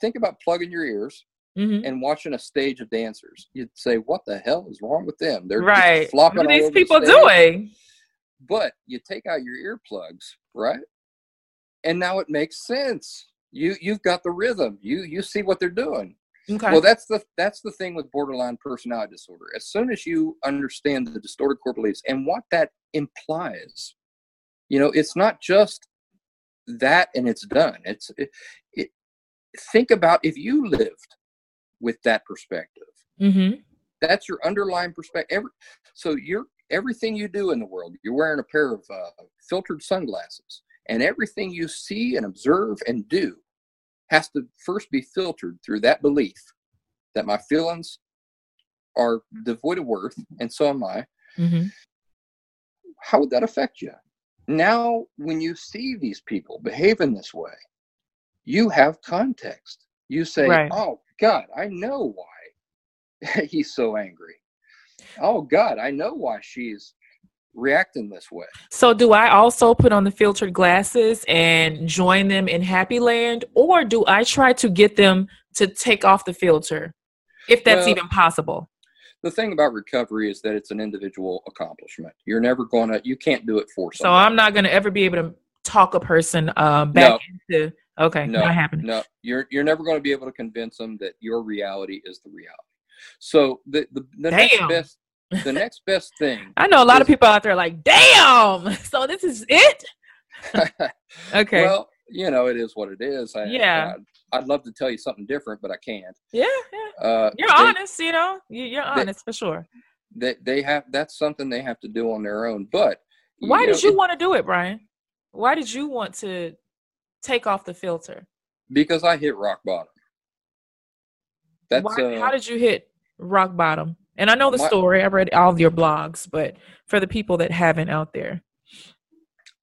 think about plugging your ears mm-hmm. and watching a stage of dancers, you'd say, "What the hell is wrong with them? They're right. flopping what are these people the doing?" But you take out your earplugs, right? And now it makes sense. You you've got the rhythm. You you see what they're doing. Okay. Well, that's the that's the thing with borderline personality disorder. As soon as you understand the distorted core beliefs and what that implies, you know, it's not just that and it's done. It's it, it think about if you lived with that perspective. Mm-hmm. That's your underlying perspective. Every, so you're everything you do in the world. You're wearing a pair of uh, filtered sunglasses, and everything you see and observe and do has to first be filtered through that belief that my feelings are devoid of worth, and so am I. Mm-hmm. How would that affect you? Now, when you see these people behave in this way, you have context. You say, right. "Oh God, I know why [LAUGHS] he's so angry. Oh God, I know why she's reacting this way." So, do I also put on the filtered glasses and join them in Happy Land, or do I try to get them to take off the filter, if that's well, even possible? The thing about recovery is that it's an individual accomplishment. You're never going to, you can't do it for somebody. So I'm not going to ever be able to talk a person uh, back no. into, okay, no, not happening. No, you're, you're never going to be able to convince them that your reality is the reality. So the, the, the next best, the next best thing. [LAUGHS] I know a lot is, of people out there like, damn, [LAUGHS] so this is it? [LAUGHS] okay. Well, you know, it is what it is. I, yeah. I, would love to tell you something different, but I can't. Yeah, yeah. Uh, you're they, honest, you know. You're honest they, for sure. They they have that's something they have to do on their own. But why you did you it, want to do it, Brian? Why did you want to take off the filter? Because I hit rock bottom. That's why, uh, how did you hit rock bottom? And I know the my, story. I read all of your blogs, but for the people that haven't out there,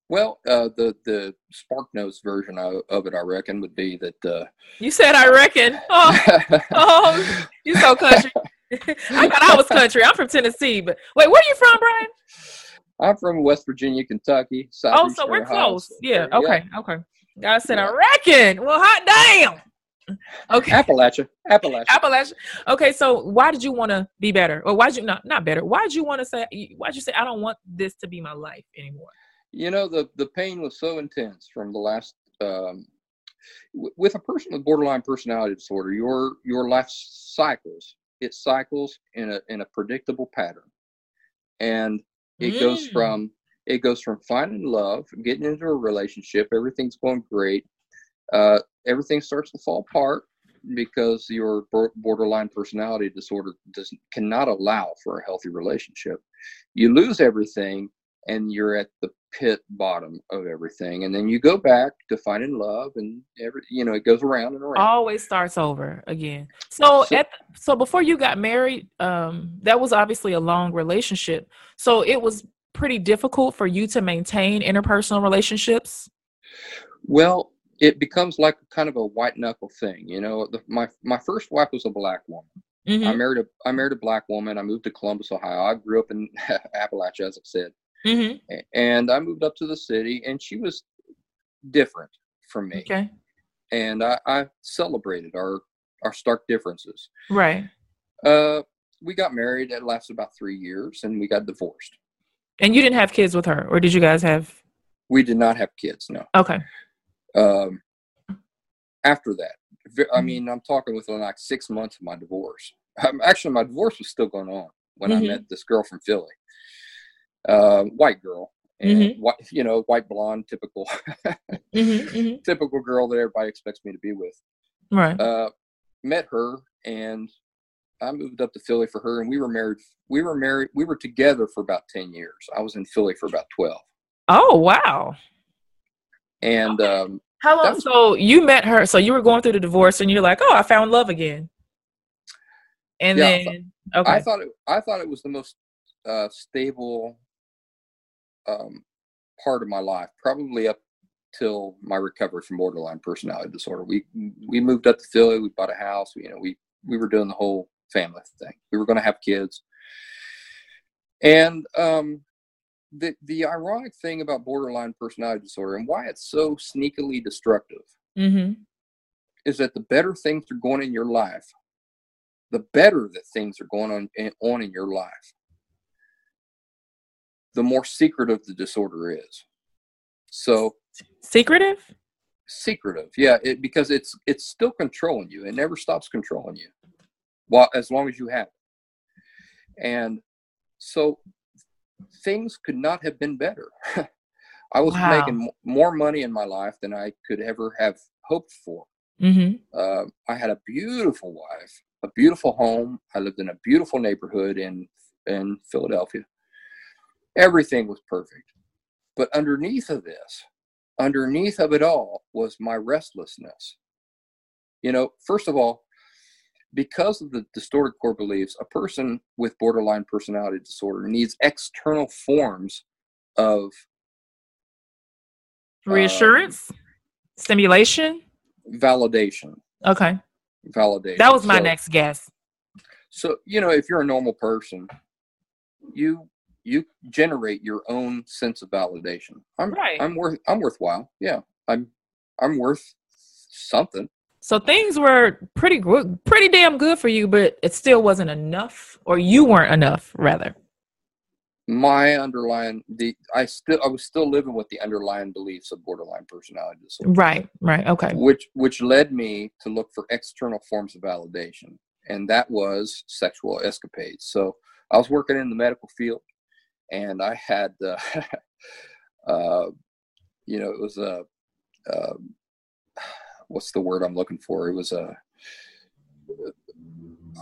well, uh, the the Spark Notes version of, of, it, I reckon, would be that. Uh, you said, "I reckon." Oh, [LAUGHS] oh you so country. [LAUGHS] I thought I was country. I'm from Tennessee, but wait, where are you from, Brian? I'm from West Virginia, Kentucky. oh, so we're close. Yeah. Okay. Yeah. Okay. I said, yeah. I reckon. Well, hot damn. Okay. Appalachia. Appalachia. Appalachia. Okay, so why did you want to be better, or why did you not not better? Why did you want to say? Why did you say I don't want this to be my life anymore? You know the the pain was so intense from the last um, w- with a person with borderline personality disorder your your life cycles it cycles in a in a predictable pattern and it mm. goes from it goes from finding love getting into a relationship everything's going great uh, everything starts to fall apart because your borderline personality disorder does cannot allow for a healthy relationship you lose everything and you're at the pit bottom of everything and then you go back to finding love and every you know it goes around and around. Always starts over again. So so, at, so before you got married um that was obviously a long relationship. So it was pretty difficult for you to maintain interpersonal relationships? Well it becomes like kind of a white knuckle thing you know the, my my first wife was a black woman. Mm-hmm. i married a i married a black woman. I moved to columbus ohio. I grew up in [LAUGHS] appalachia as i said hmm And I moved up to the city, and she was different from me. Okay. And I, I celebrated our our stark differences. Right. Uh, we got married. It lasted about three years, and we got divorced. And you didn't have kids with her, or did you guys have? We did not have kids. No. Okay. Um, after that, I Mhm. mean, I'm talking within like six months of my divorce. Um, actually, my divorce was still going on when Mhm. I met this girl from Philly, uh, white girl, and Mhm. white, you know, white blonde, typical, [LAUGHS] hmm hmm typical girl that everybody expects me to be with. Right. Uh, met her, and I moved up to Philly for her, and we were married. We were married. We were together for about ten years. I was in Philly for about twelve. Oh wow. and um, How long? Was- so you met her. So you were going through the divorce, and you're like, "Oh, I found love again." And Yeah, I thought- then, okay, I thought it. I thought it was the most uh, stable um, part of my life, probably up till my recovery from borderline personality disorder. We we moved up to Philly. We bought a house. You know, we we were doing the whole family thing. We were going to have kids, and um, the the ironic thing about borderline personality disorder and why it's so sneakily destructive mm-hmm. is that the better things are going in your life, the better that things are going on in, on in your life, the more secretive the disorder is. So secretive. secretive, yeah, it, because it's it's still controlling you. It never stops controlling you, while as long as you have it. And so things could not have been better. [LAUGHS] I was Wow. making mo- more money in my life than I could ever have hoped for. hmm uh, I had a beautiful wife, a beautiful home. I lived in a beautiful neighborhood in in Philadelphia. Everything was perfect, but underneath of this, underneath of it all, was my restlessness. You know, first of all, because of the distorted core beliefs, a person with borderline personality disorder needs external forms of Um, Reassurance, stimulation. validation. Okay, Validation. that was my So- next guess. So you know, if you're a normal person, you you generate your own sense of validation. I'm Right. I'm worth I'm worthwhile. Yeah, I'm I'm worth something. So things were pretty good, pretty damn good for you, but it still wasn't enough, or you weren't enough, rather. My underlying the I still I was still living with the underlying beliefs of borderline personality disorder, Right, right, okay. which which led me to look for external forms of validation, and that was sexual escapades. So I was working in the medical field, and I had, uh, [LAUGHS] uh, you know, it was a, uh, what's the word I'm looking for? It was a,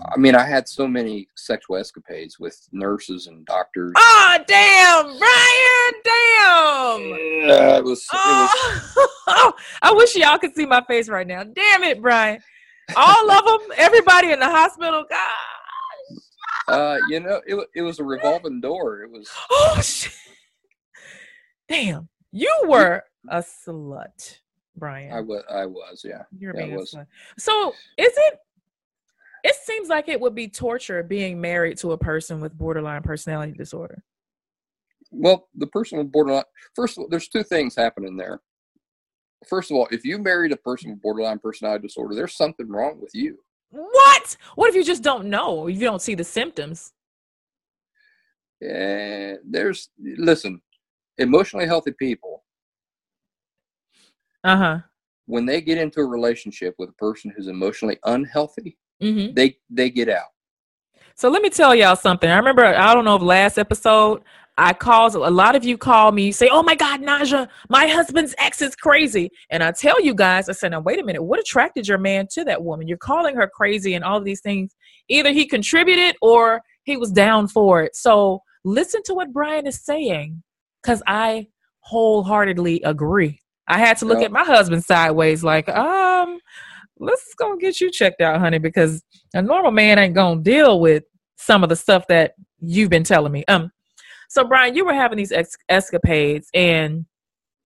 I mean, I had so many sexual escapades with nurses and doctors. Oh damn, Brian, damn. Yeah, it was, it was Oh, [LAUGHS] I wish y'all could see my face right now. Damn it, Brian. All of them, everybody in the hospital. God. Uh, you know, it, it was a revolving door. It was, [GASPS] Oh shit. Damn. You were a slut, Brian. I was, I was, yeah. You're yeah, being a slut. So is it it seems like it would be torture being married to a person with borderline personality disorder. Well, the person with borderline, first of all, there's two things happening there. First of all, if you married a person with borderline personality disorder, there's something wrong with you. What? What if you just don't know? If you don't see the symptoms? And there's, listen, emotionally healthy people, Uh-huh. when they get into a relationship with a person who's emotionally unhealthy, Mm-hmm. they they get out. So let me tell y'all something. I remember, I don't know if last episode, I called, a lot of you call me, say, oh my God, Naja, my husband's ex is crazy. And I tell you guys, I said, now wait a minute, what attracted your man to that woman? You're calling her crazy and all of these things. Either he contributed or he was down for it. So listen to what Brian is saying, because I wholeheartedly agree. I had to look Yeah. at my husband sideways, like, um, let's go get you checked out, honey, because a normal man ain't gonna deal with some of the stuff that you've been telling me. Um, so Brian, you were having these ex- escapades, and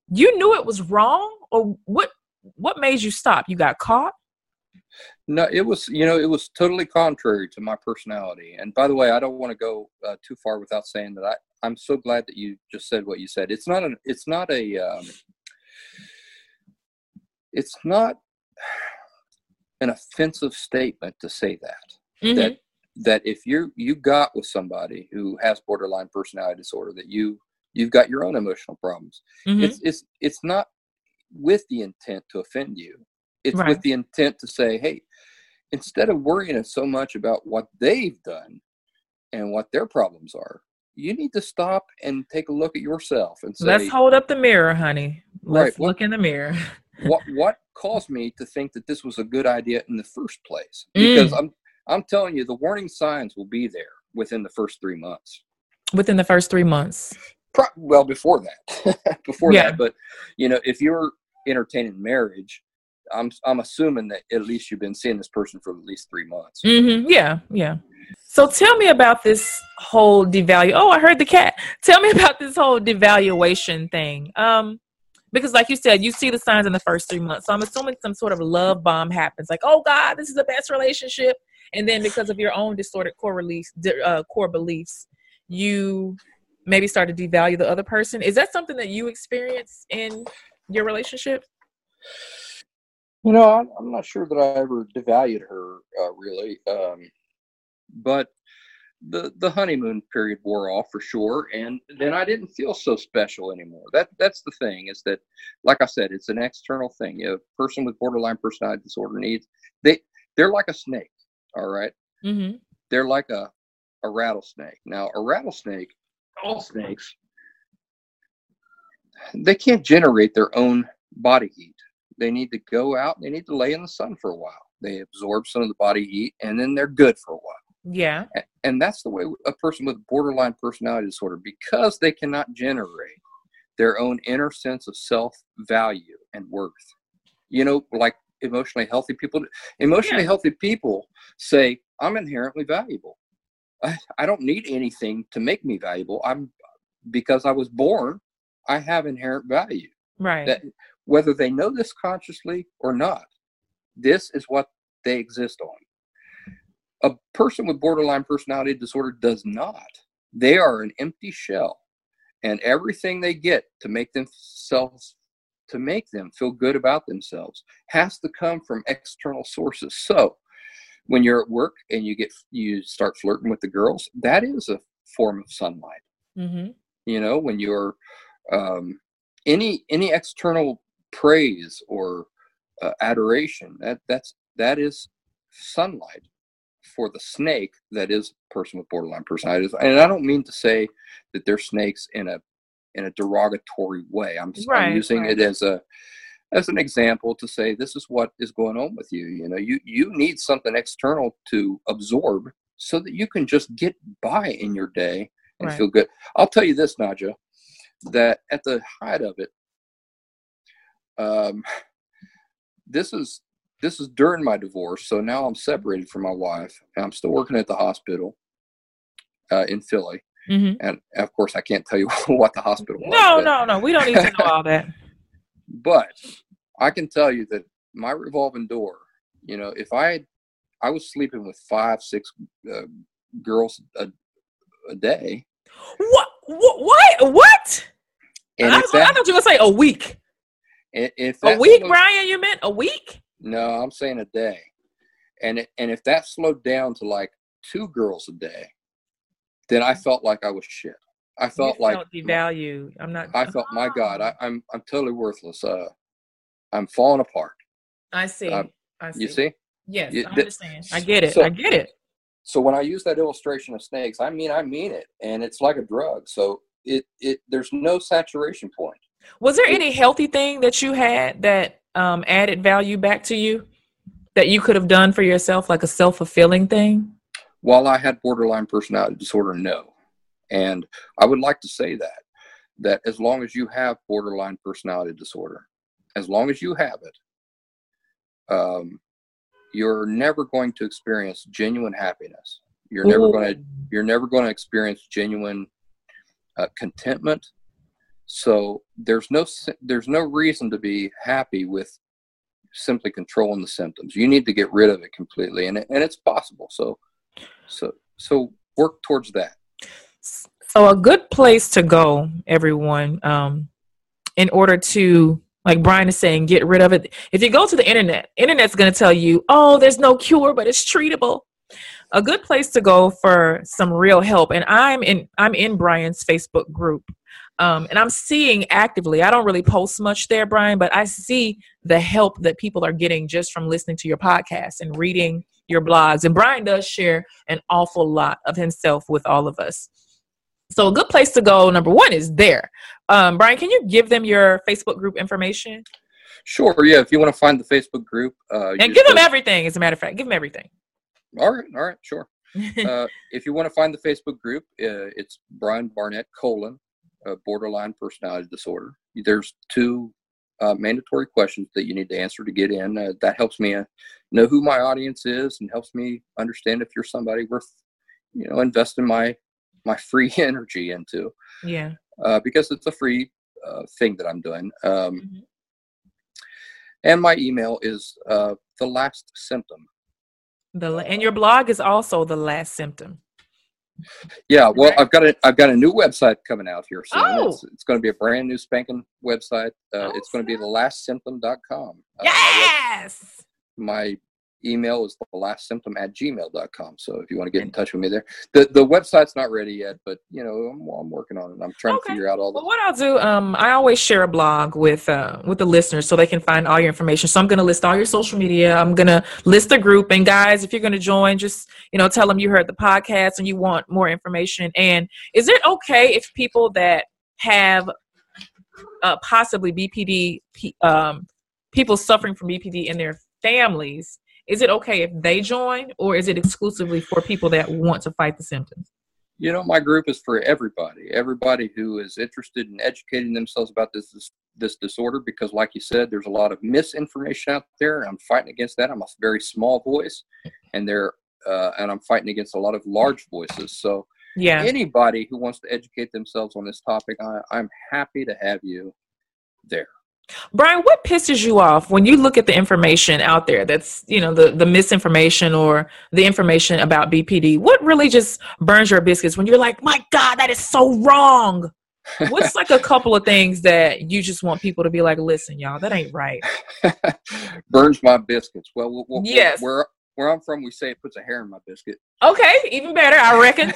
you knew it was wrong, or what? What made you stop? You got caught. No, it was you know it was totally contrary to my personality. And by the way, I don't want to go uh, too far without saying that I I'm so glad that you just said what you said. It's not an it's not a um, it's not an offensive statement to say that Mhm. that that if you you got with somebody who has borderline personality disorder that you you've got your own emotional problems Mhm. it's it's it's not with the intent to offend you it's Right. with the intent to say hey instead of worrying so much about what they've done and what their problems are you need to stop and take a look at yourself and say Let's hold up the mirror, honey. Let's Right, well- look in the mirror. [LAUGHS] what what caused me to think that this was a good idea in the first place Mm. because i'm i'm telling you the warning signs will be there within the first three months Within the first three months. Pro- well before that [LAUGHS] before Yeah. that but you know if you're entertaining marriage i'm i'm assuming that at least you've been seeing this person for at least three months hmm Yeah, yeah. So tell me about this whole devalue. Oh, I heard the cat. Tell me [LAUGHS] about this whole devaluation thing. Um, because like you said, you see the signs in the first three months. So I'm assuming some sort of love bomb happens. Like, oh God, this is the best relationship. And then because of your own distorted core release, uh, core beliefs, you maybe start to devalue the other person. Is that something that you experience in your relationship? you know i'm, not sure that i ever devalued her uh, really um, but the the honeymoon period wore off for sure and then i didn't feel so special anymore that that's the thing is that like i said it's an external thing a person with borderline personality disorder needs they they're like a snake all right? Mm-hmm. they're like a a rattlesnake. Now a rattlesnake all snakes they can't generate their own body heat. They need to go out they need to lay in the sun for a while. They absorb some of the body heat and then they're good for a while. Yeah. and that's the way a person with borderline personality disorder because they cannot generate their own inner sense of self value and worth. You know like emotionally healthy people emotionally Yeah. healthy people say i'm inherently valuable. I, I don't need anything to make me valuable. I'm because i was born i have inherent value. Right. that whether they know this consciously or not this is what they exist on. A person with borderline personality disorder does not. They are an empty shell and everything they get to make themselves to make them feel good about themselves has to come from external sources. So when you're at work and you get you start flirting with the girls that is a form of sunlight. Mm-hmm. you know when you're um, any any external praise or uh, adoration that that's that is sunlight for the snake that is a person with borderline personality. And i don't mean to say that they're snakes in a in a derogatory way i'm, Right, I'm using right. it as a as an example to say this is what is going on with you you know you you need something external to absorb so that you can just get by in your day and Right. feel good i'll tell you this naja that at the height of it um this is this is during my divorce so now i'm separated from my wife and i'm still working at the hospital uh, in philly Mm-hmm. and of course i can't tell you [LAUGHS] what the hospital was No, but- no, no. We don't need to know all that. [LAUGHS] but I can tell you that my revolving door, you know, if I had, I was sleeping with five, six uh, girls a, a day, What? What? What? and I, was, I thought you were gonna say a week. if A week, slowed- Brian? You meant a week? no, I'm saying a day, and it, and if that slowed down to like two girls a day, then I felt like I was shit. I felt you like felt devalued. I'm not. I felt, my God, I, [LAUGHS] I'm I'm totally worthless. Uh, I'm falling apart. I see. uh, I see. You see? Yes, You- I understand. I get it. so- I get it. so when I use that illustration of snakes, I mean I mean it, and it's like a drug. So it it there's no saturation point. Was there it- any healthy thing that you had that um, added value back to you that you could have done for yourself, like a self fulfilling thing? While I had borderline personality disorder, no, and I would like to say that that as long as you have borderline personality disorder, as long as you have it, um, you're never going to experience genuine happiness. You're never going to you're never going to experience genuine uh, contentment. So there's no there's no reason to be happy with simply controlling the symptoms. You need to get rid of it completely, and it, and it's possible. So, so so work towards that. So a good place to go, everyone, um, in order to like Brian is saying, get rid of it. If you go to the internet, internet's going to tell you, oh, there's no cure, but it's treatable. A good place to go for some real help. And I'm in I'm in Brian's Facebook group. Um, and I'm seeing actively, I don't really post much there, Brian, but I see the help that people are getting just from listening to your podcast and reading your blogs. And Brian does share an awful lot of himself with all of us. So a good place to go, number one, is there. Um, Brian, can you give them your Facebook group information? Sure. Yeah. If you want to find the Facebook group, uh, and give them everything. As a matter of fact, give them everything. All right. All right. Sure. [LAUGHS] uh, if you want to find the Facebook group, uh, it's Brian Barnett colon uh, borderline personality disorder. There's two uh, mandatory questions that you need to answer to get in. Uh, that helps me uh, know who my audience is and helps me understand if you're somebody worth, you know, investing my my free [LAUGHS] energy into. Yeah. Uh, because it's a free uh, thing that I'm doing. Um, mm-hmm. And my email is the last symptom. The and your blog is also the last symptom. Yeah, well, I've got a I've got a new website coming out here soon. Oh. It's, it's going to be a brand new spanking website. Uh, oh, it's going to be the lastsymptom.com. Uh, yes. My email is the last symptom at gmail.com. So if you want to get in touch with me there, the, the website's not ready yet, but you know, I'm, I'm working on it. I'm trying okay. to figure out all the. Well, what I'll do, um, I always share a blog with, uh, with the listeners so they can find all your information. So I'm going to list all your social media. I'm going to list the group and guys, if you're going to join, just, you know, tell them you heard the podcast and you want more information. And is it okay if people that have uh, possibly BPD, um, people suffering from BPD in their families is it okay if they join or is it exclusively for people that want to fight the symptoms? You know my group is for everybody everybody who is interested in educating themselves about this this, this disorder because like you said there's a lot of misinformation out there i'm fighting against that. I'm a very small voice and there uh, and i'm fighting against a lot of large voices. So yeah. anybody who wants to educate themselves on this topic I, i'm happy to have you there Brian, what pisses you off when you look at the information out there that's, you know, the, the misinformation or the information about BPD? What really just burns your biscuits when you're like, my God, that is so wrong? What's like a couple of things that you just want people to be like, listen, y'all, that ain't right? [LAUGHS] burns my biscuits. Well, well, yes. Where, where I'm from, we say it puts a hair in my biscuit. Okay, even better, I reckon.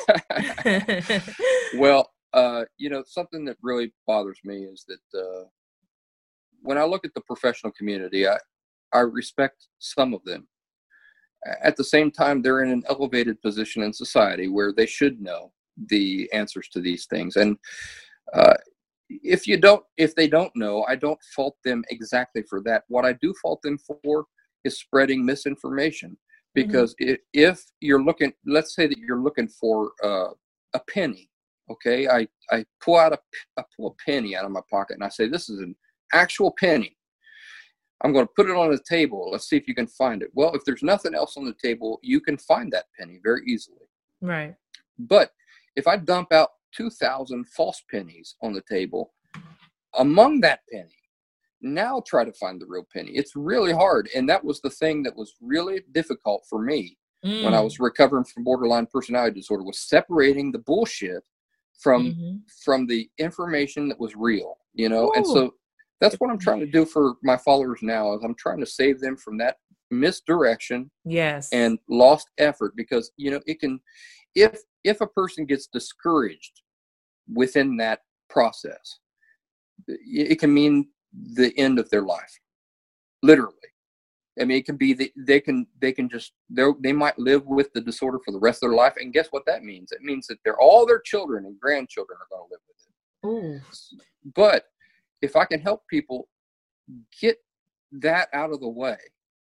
[LAUGHS] [LAUGHS] well, uh, you know, something that really bothers me is that uh, when I look at the professional community, I, I respect some of them. At the same time, they're in an elevated position in society where they should know the answers to these things. And uh, if you don't, if they don't know, I don't fault them exactly for that. What I do fault them for is spreading misinformation. Because mm-hmm. if, if you're looking, let's say that you're looking for uh, a penny, okay, I I pull out a I pull a penny out of my pocket and I say this is an actual penny. I'm going to put it on the table. Let's see if you can find it. Well, if there's nothing else on the table, you can find that penny very easily. Right. But if I dump out 2,000 false pennies on the table, among that penny, now try to find the real penny. It's really hard. And that was the thing that was really difficult for me mm. when I mm. was recovering from borderline personality disorder was separating the bullshit from mm-hmm. from the information that was real, you know? Ooh. And so that's what I'm trying to do for my followers now is I'm trying to save them from that misdirection yes. and lost effort because you know it can if if a person gets discouraged within that process it can mean the end of their life literally. I mean it can be that they can they can just they they might live with the disorder for the rest of their life and guess what that means? It means that they're all their children and grandchildren are going to live with it. Ooh. but if I can help people get that out of the way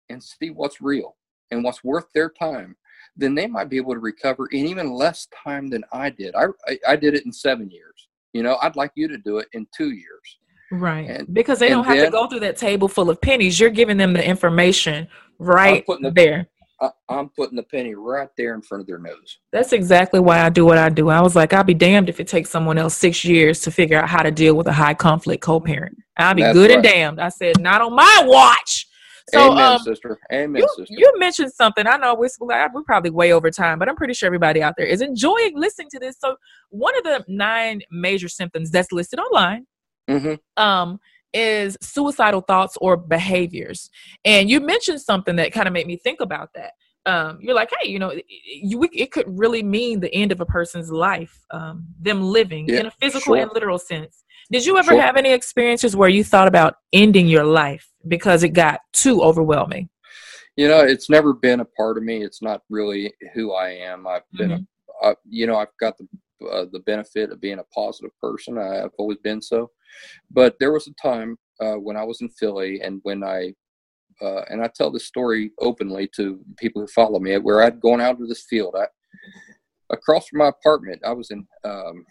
and see what's real and what's worth their time, then they might be able to recover in even less time than I did. I, I, I did it in seven years. You know, I'd like you to do it in two years. Right. And, because they don't have then, to go through that table full of pennies. You're giving them the information right the, there. I, am putting the penny right there in front of their nose. That's exactly why I do what I do. I was like, I'll be damned if it takes someone else six years to figure out how to deal with a high conflict co parent. I'll be That's good right. and damned. I said, not on my watch. So, Amen, um, sister. Amen, you, sister. you mentioned something. I know we're, we're probably way over time, but I'm pretty sure everybody out there is enjoying listening to this. So, one of the nine major symptoms that's listed online hmm um, is suicidal thoughts or behaviors. And you mentioned something that kind of made me think about that. Um, you're like, hey, you know, it, you, it could really mean the end of a person's life, um, them living Yeah, in a physical sure. and literal sense. Did you ever Sure. have any experiences where you thought about ending your life because it got too overwhelming? You know, it's never been a part of me. It's not really who I am. I've been, Mhm. a, uh, you know, I've got the uh, the benefit of being a positive person. I've always been so. But there was a time uh, when I was in Philly, and when I uh, and I tell this story openly to people who follow me, where I'd gone out to this field. I across from my apartment, I was in um,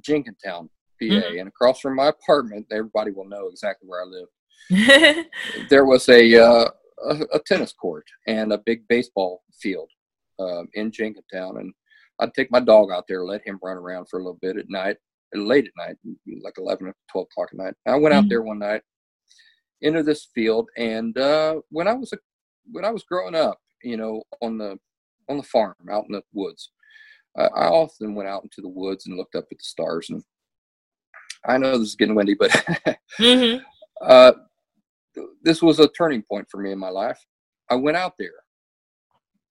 Jenkintown, PA, Mhm. and across from my apartment, everybody will know exactly where I live [LAUGHS] there was a, uh, a a tennis court and a big baseball field um, in Jenkintown, and I'd take my dog out there, let him run around for a little bit at night, late at night, like 11 or 12 o'clock at night. I went out Mhm. there one night into this field, and uh, when I was a when I was growing up, you know, on the on the farm out in the woods, I, I often went out into the woods and looked up at the stars. And I know this is getting windy, but [LAUGHS] hmm uh, this was a turning point for me in my life. I went out there.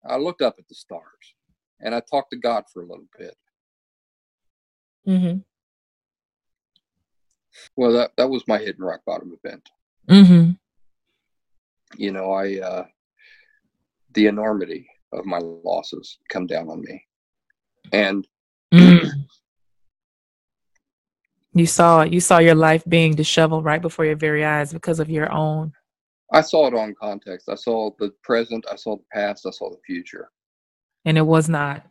I looked up at the stars and I talked to God for a little bit. hmm Well, that, that was my hidden rock bottom event. hmm You know, I, uh, the enormity of my losses come down on me. And Mm. You saw you saw your life being disheveled right before your very eyes because of your own. I saw it on context. I saw the present, I saw the past, I saw the future, And it was not.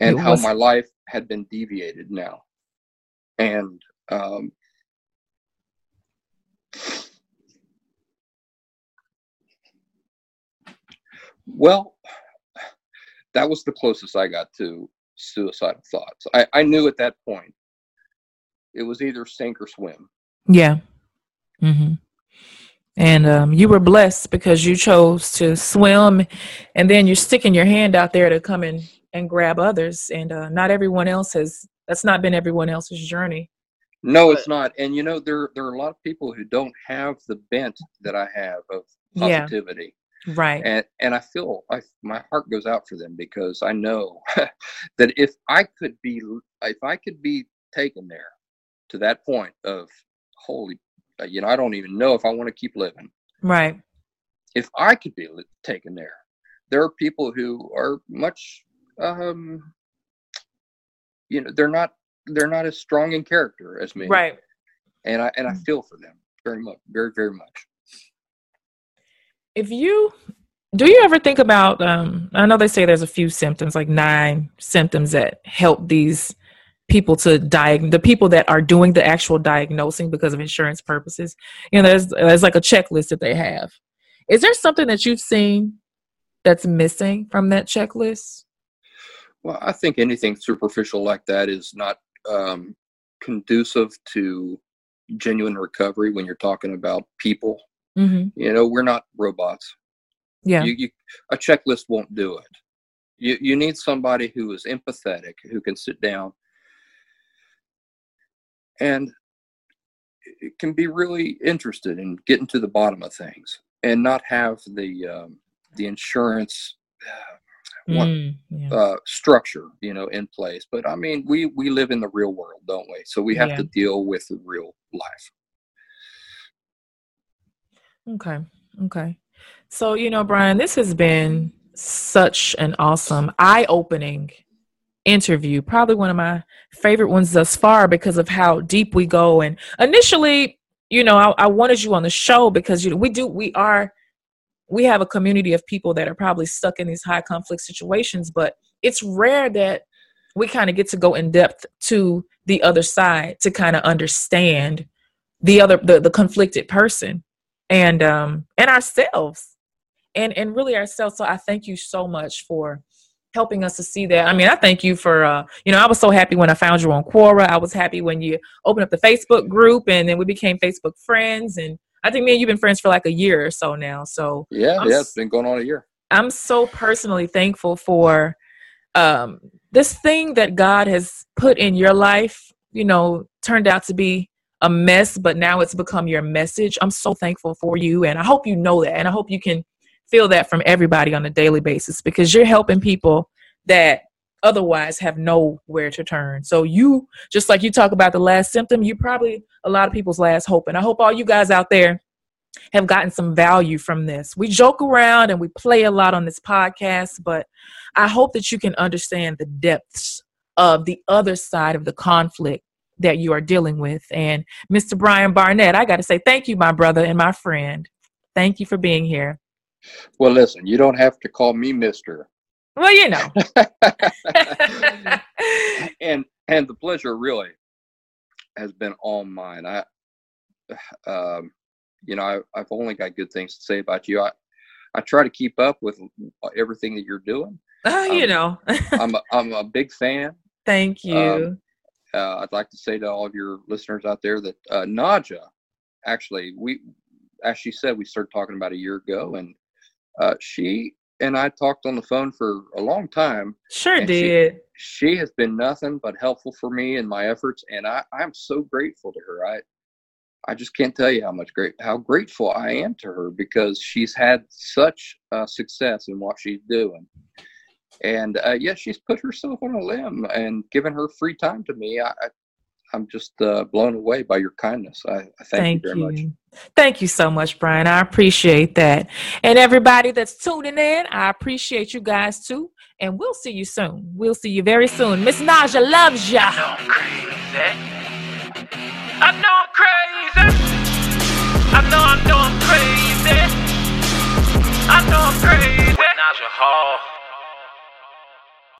and It how was- my life had been deviated now. And, um, well, that was the closest I got to suicidal thoughts. I, I knew at that point it was either sink or swim. Yeah. hmm And um, you were blessed because you chose to swim, and then you're sticking your hand out there to come in and grab others. And uh, not everyone else has. That's not been everyone else's journey. No, it's not. And you know, there there are a lot of people who don't have the bent that I have of Yeah. positivity. Right. and and I feel I my heart goes out for them because I know [LAUGHS] that if I could be if I could be taken there to that point of holy uh, you know I don't even know if I want to keep living Right. if I could be taken there there are people who are much um you know they're not they're not as strong in character as me Right. and I and I Mm. feel for them very much very very much if you do you ever think about um i know they say there's a few symptoms like nine symptoms that help these people to diagnose the people that are doing the actual diagnosing because of insurance purposes. You know there's there's like a checklist that they have. Is there something that you've seen that's missing from that checklist? Well, I think anything superficial like that is not um, conducive to genuine recovery when you're talking about people. Mm-hmm. You know, we're not robots. yeah You, you, a checklist won't do it. You, you need somebody who is empathetic, who can sit down and can be really interested in getting to the bottom of things and not have the um, the insurance uh, one- Mm, yeah. uh, structure, you know, in place. But I mean, we we live in the real world, don't we? So we have Yeah. to deal with the real life. Okay. Okay. So, you know, Brian, this has been such an awesome, eye opening interview. Probably one of my favorite ones thus far because of how deep we go. And initially, you know, I, I wanted you on the show because, you know, we do, we are, we have a community of people that are probably stuck in these high conflict situations, but it's rare that we kind of get to go in depth to the other side to kind of understand the other, the, the conflicted person and um and ourselves and and really ourselves so i thank you so much for helping us to see that i mean i thank you for uh you know i was so happy when i found you on quora i was happy when you opened up the facebook group and then we became facebook friends and I think me and you've been friends for like a year or so now. So Yeah, I'm yeah, it's been going on a year. I'm so personally thankful for um, this thing that God has put in your life. You know, turned out to be a mess, but now it's become your message. I'm so thankful for you, and I hope you know that, and I hope you can feel that from everybody on a daily basis because you're helping people that otherwise have nowhere to turn. So you, just like you talk about the last symptom, you probably a lot of people's last hope, and I hope all you guys out there have gotten some value from this. We joke around and we play a lot on this podcast, but I hope that you can understand the depths of the other side of the conflict that you are dealing with. And Mr. Brian Barnett, I got to say thank you, my brother and my friend. Thank you for being here. Well, listen, you don't have to call me Mister. Well, you know. [LAUGHS] and and the pleasure really has been all mine. I, um, you know, I, I've only got good things to say about you. I, I try to keep up with everything that you're doing. Oh, you Um, know. I'm a, I'm a big fan. [LAUGHS] thank you. um, Uh, I'd like to say to all of your listeners out there that uh, Naja, actually, we, as she said, we started talking about a year ago, and uh, she and I talked on the phone for a long time. sure and she- did. she has been nothing but helpful for me in my efforts and I, I'm so grateful to her. I I just can't tell you how much great how grateful I am to her because she's had such uh, success in what she's doing. And uh, yeah, she's put herself on a limb and given her free time to me. I, I I'm just uh, blown away by your kindness. I, I thank, you very much. Thank you so much, Brian. I appreciate that. And everybody that's tuning in, I appreciate you guys too. And we'll see you soon. We'll see you very soon. Miss Naja loves I ya. know I'm crazy. I know I'm crazy. I know, I know I'm crazy. I know I'm crazy. Naja Hall.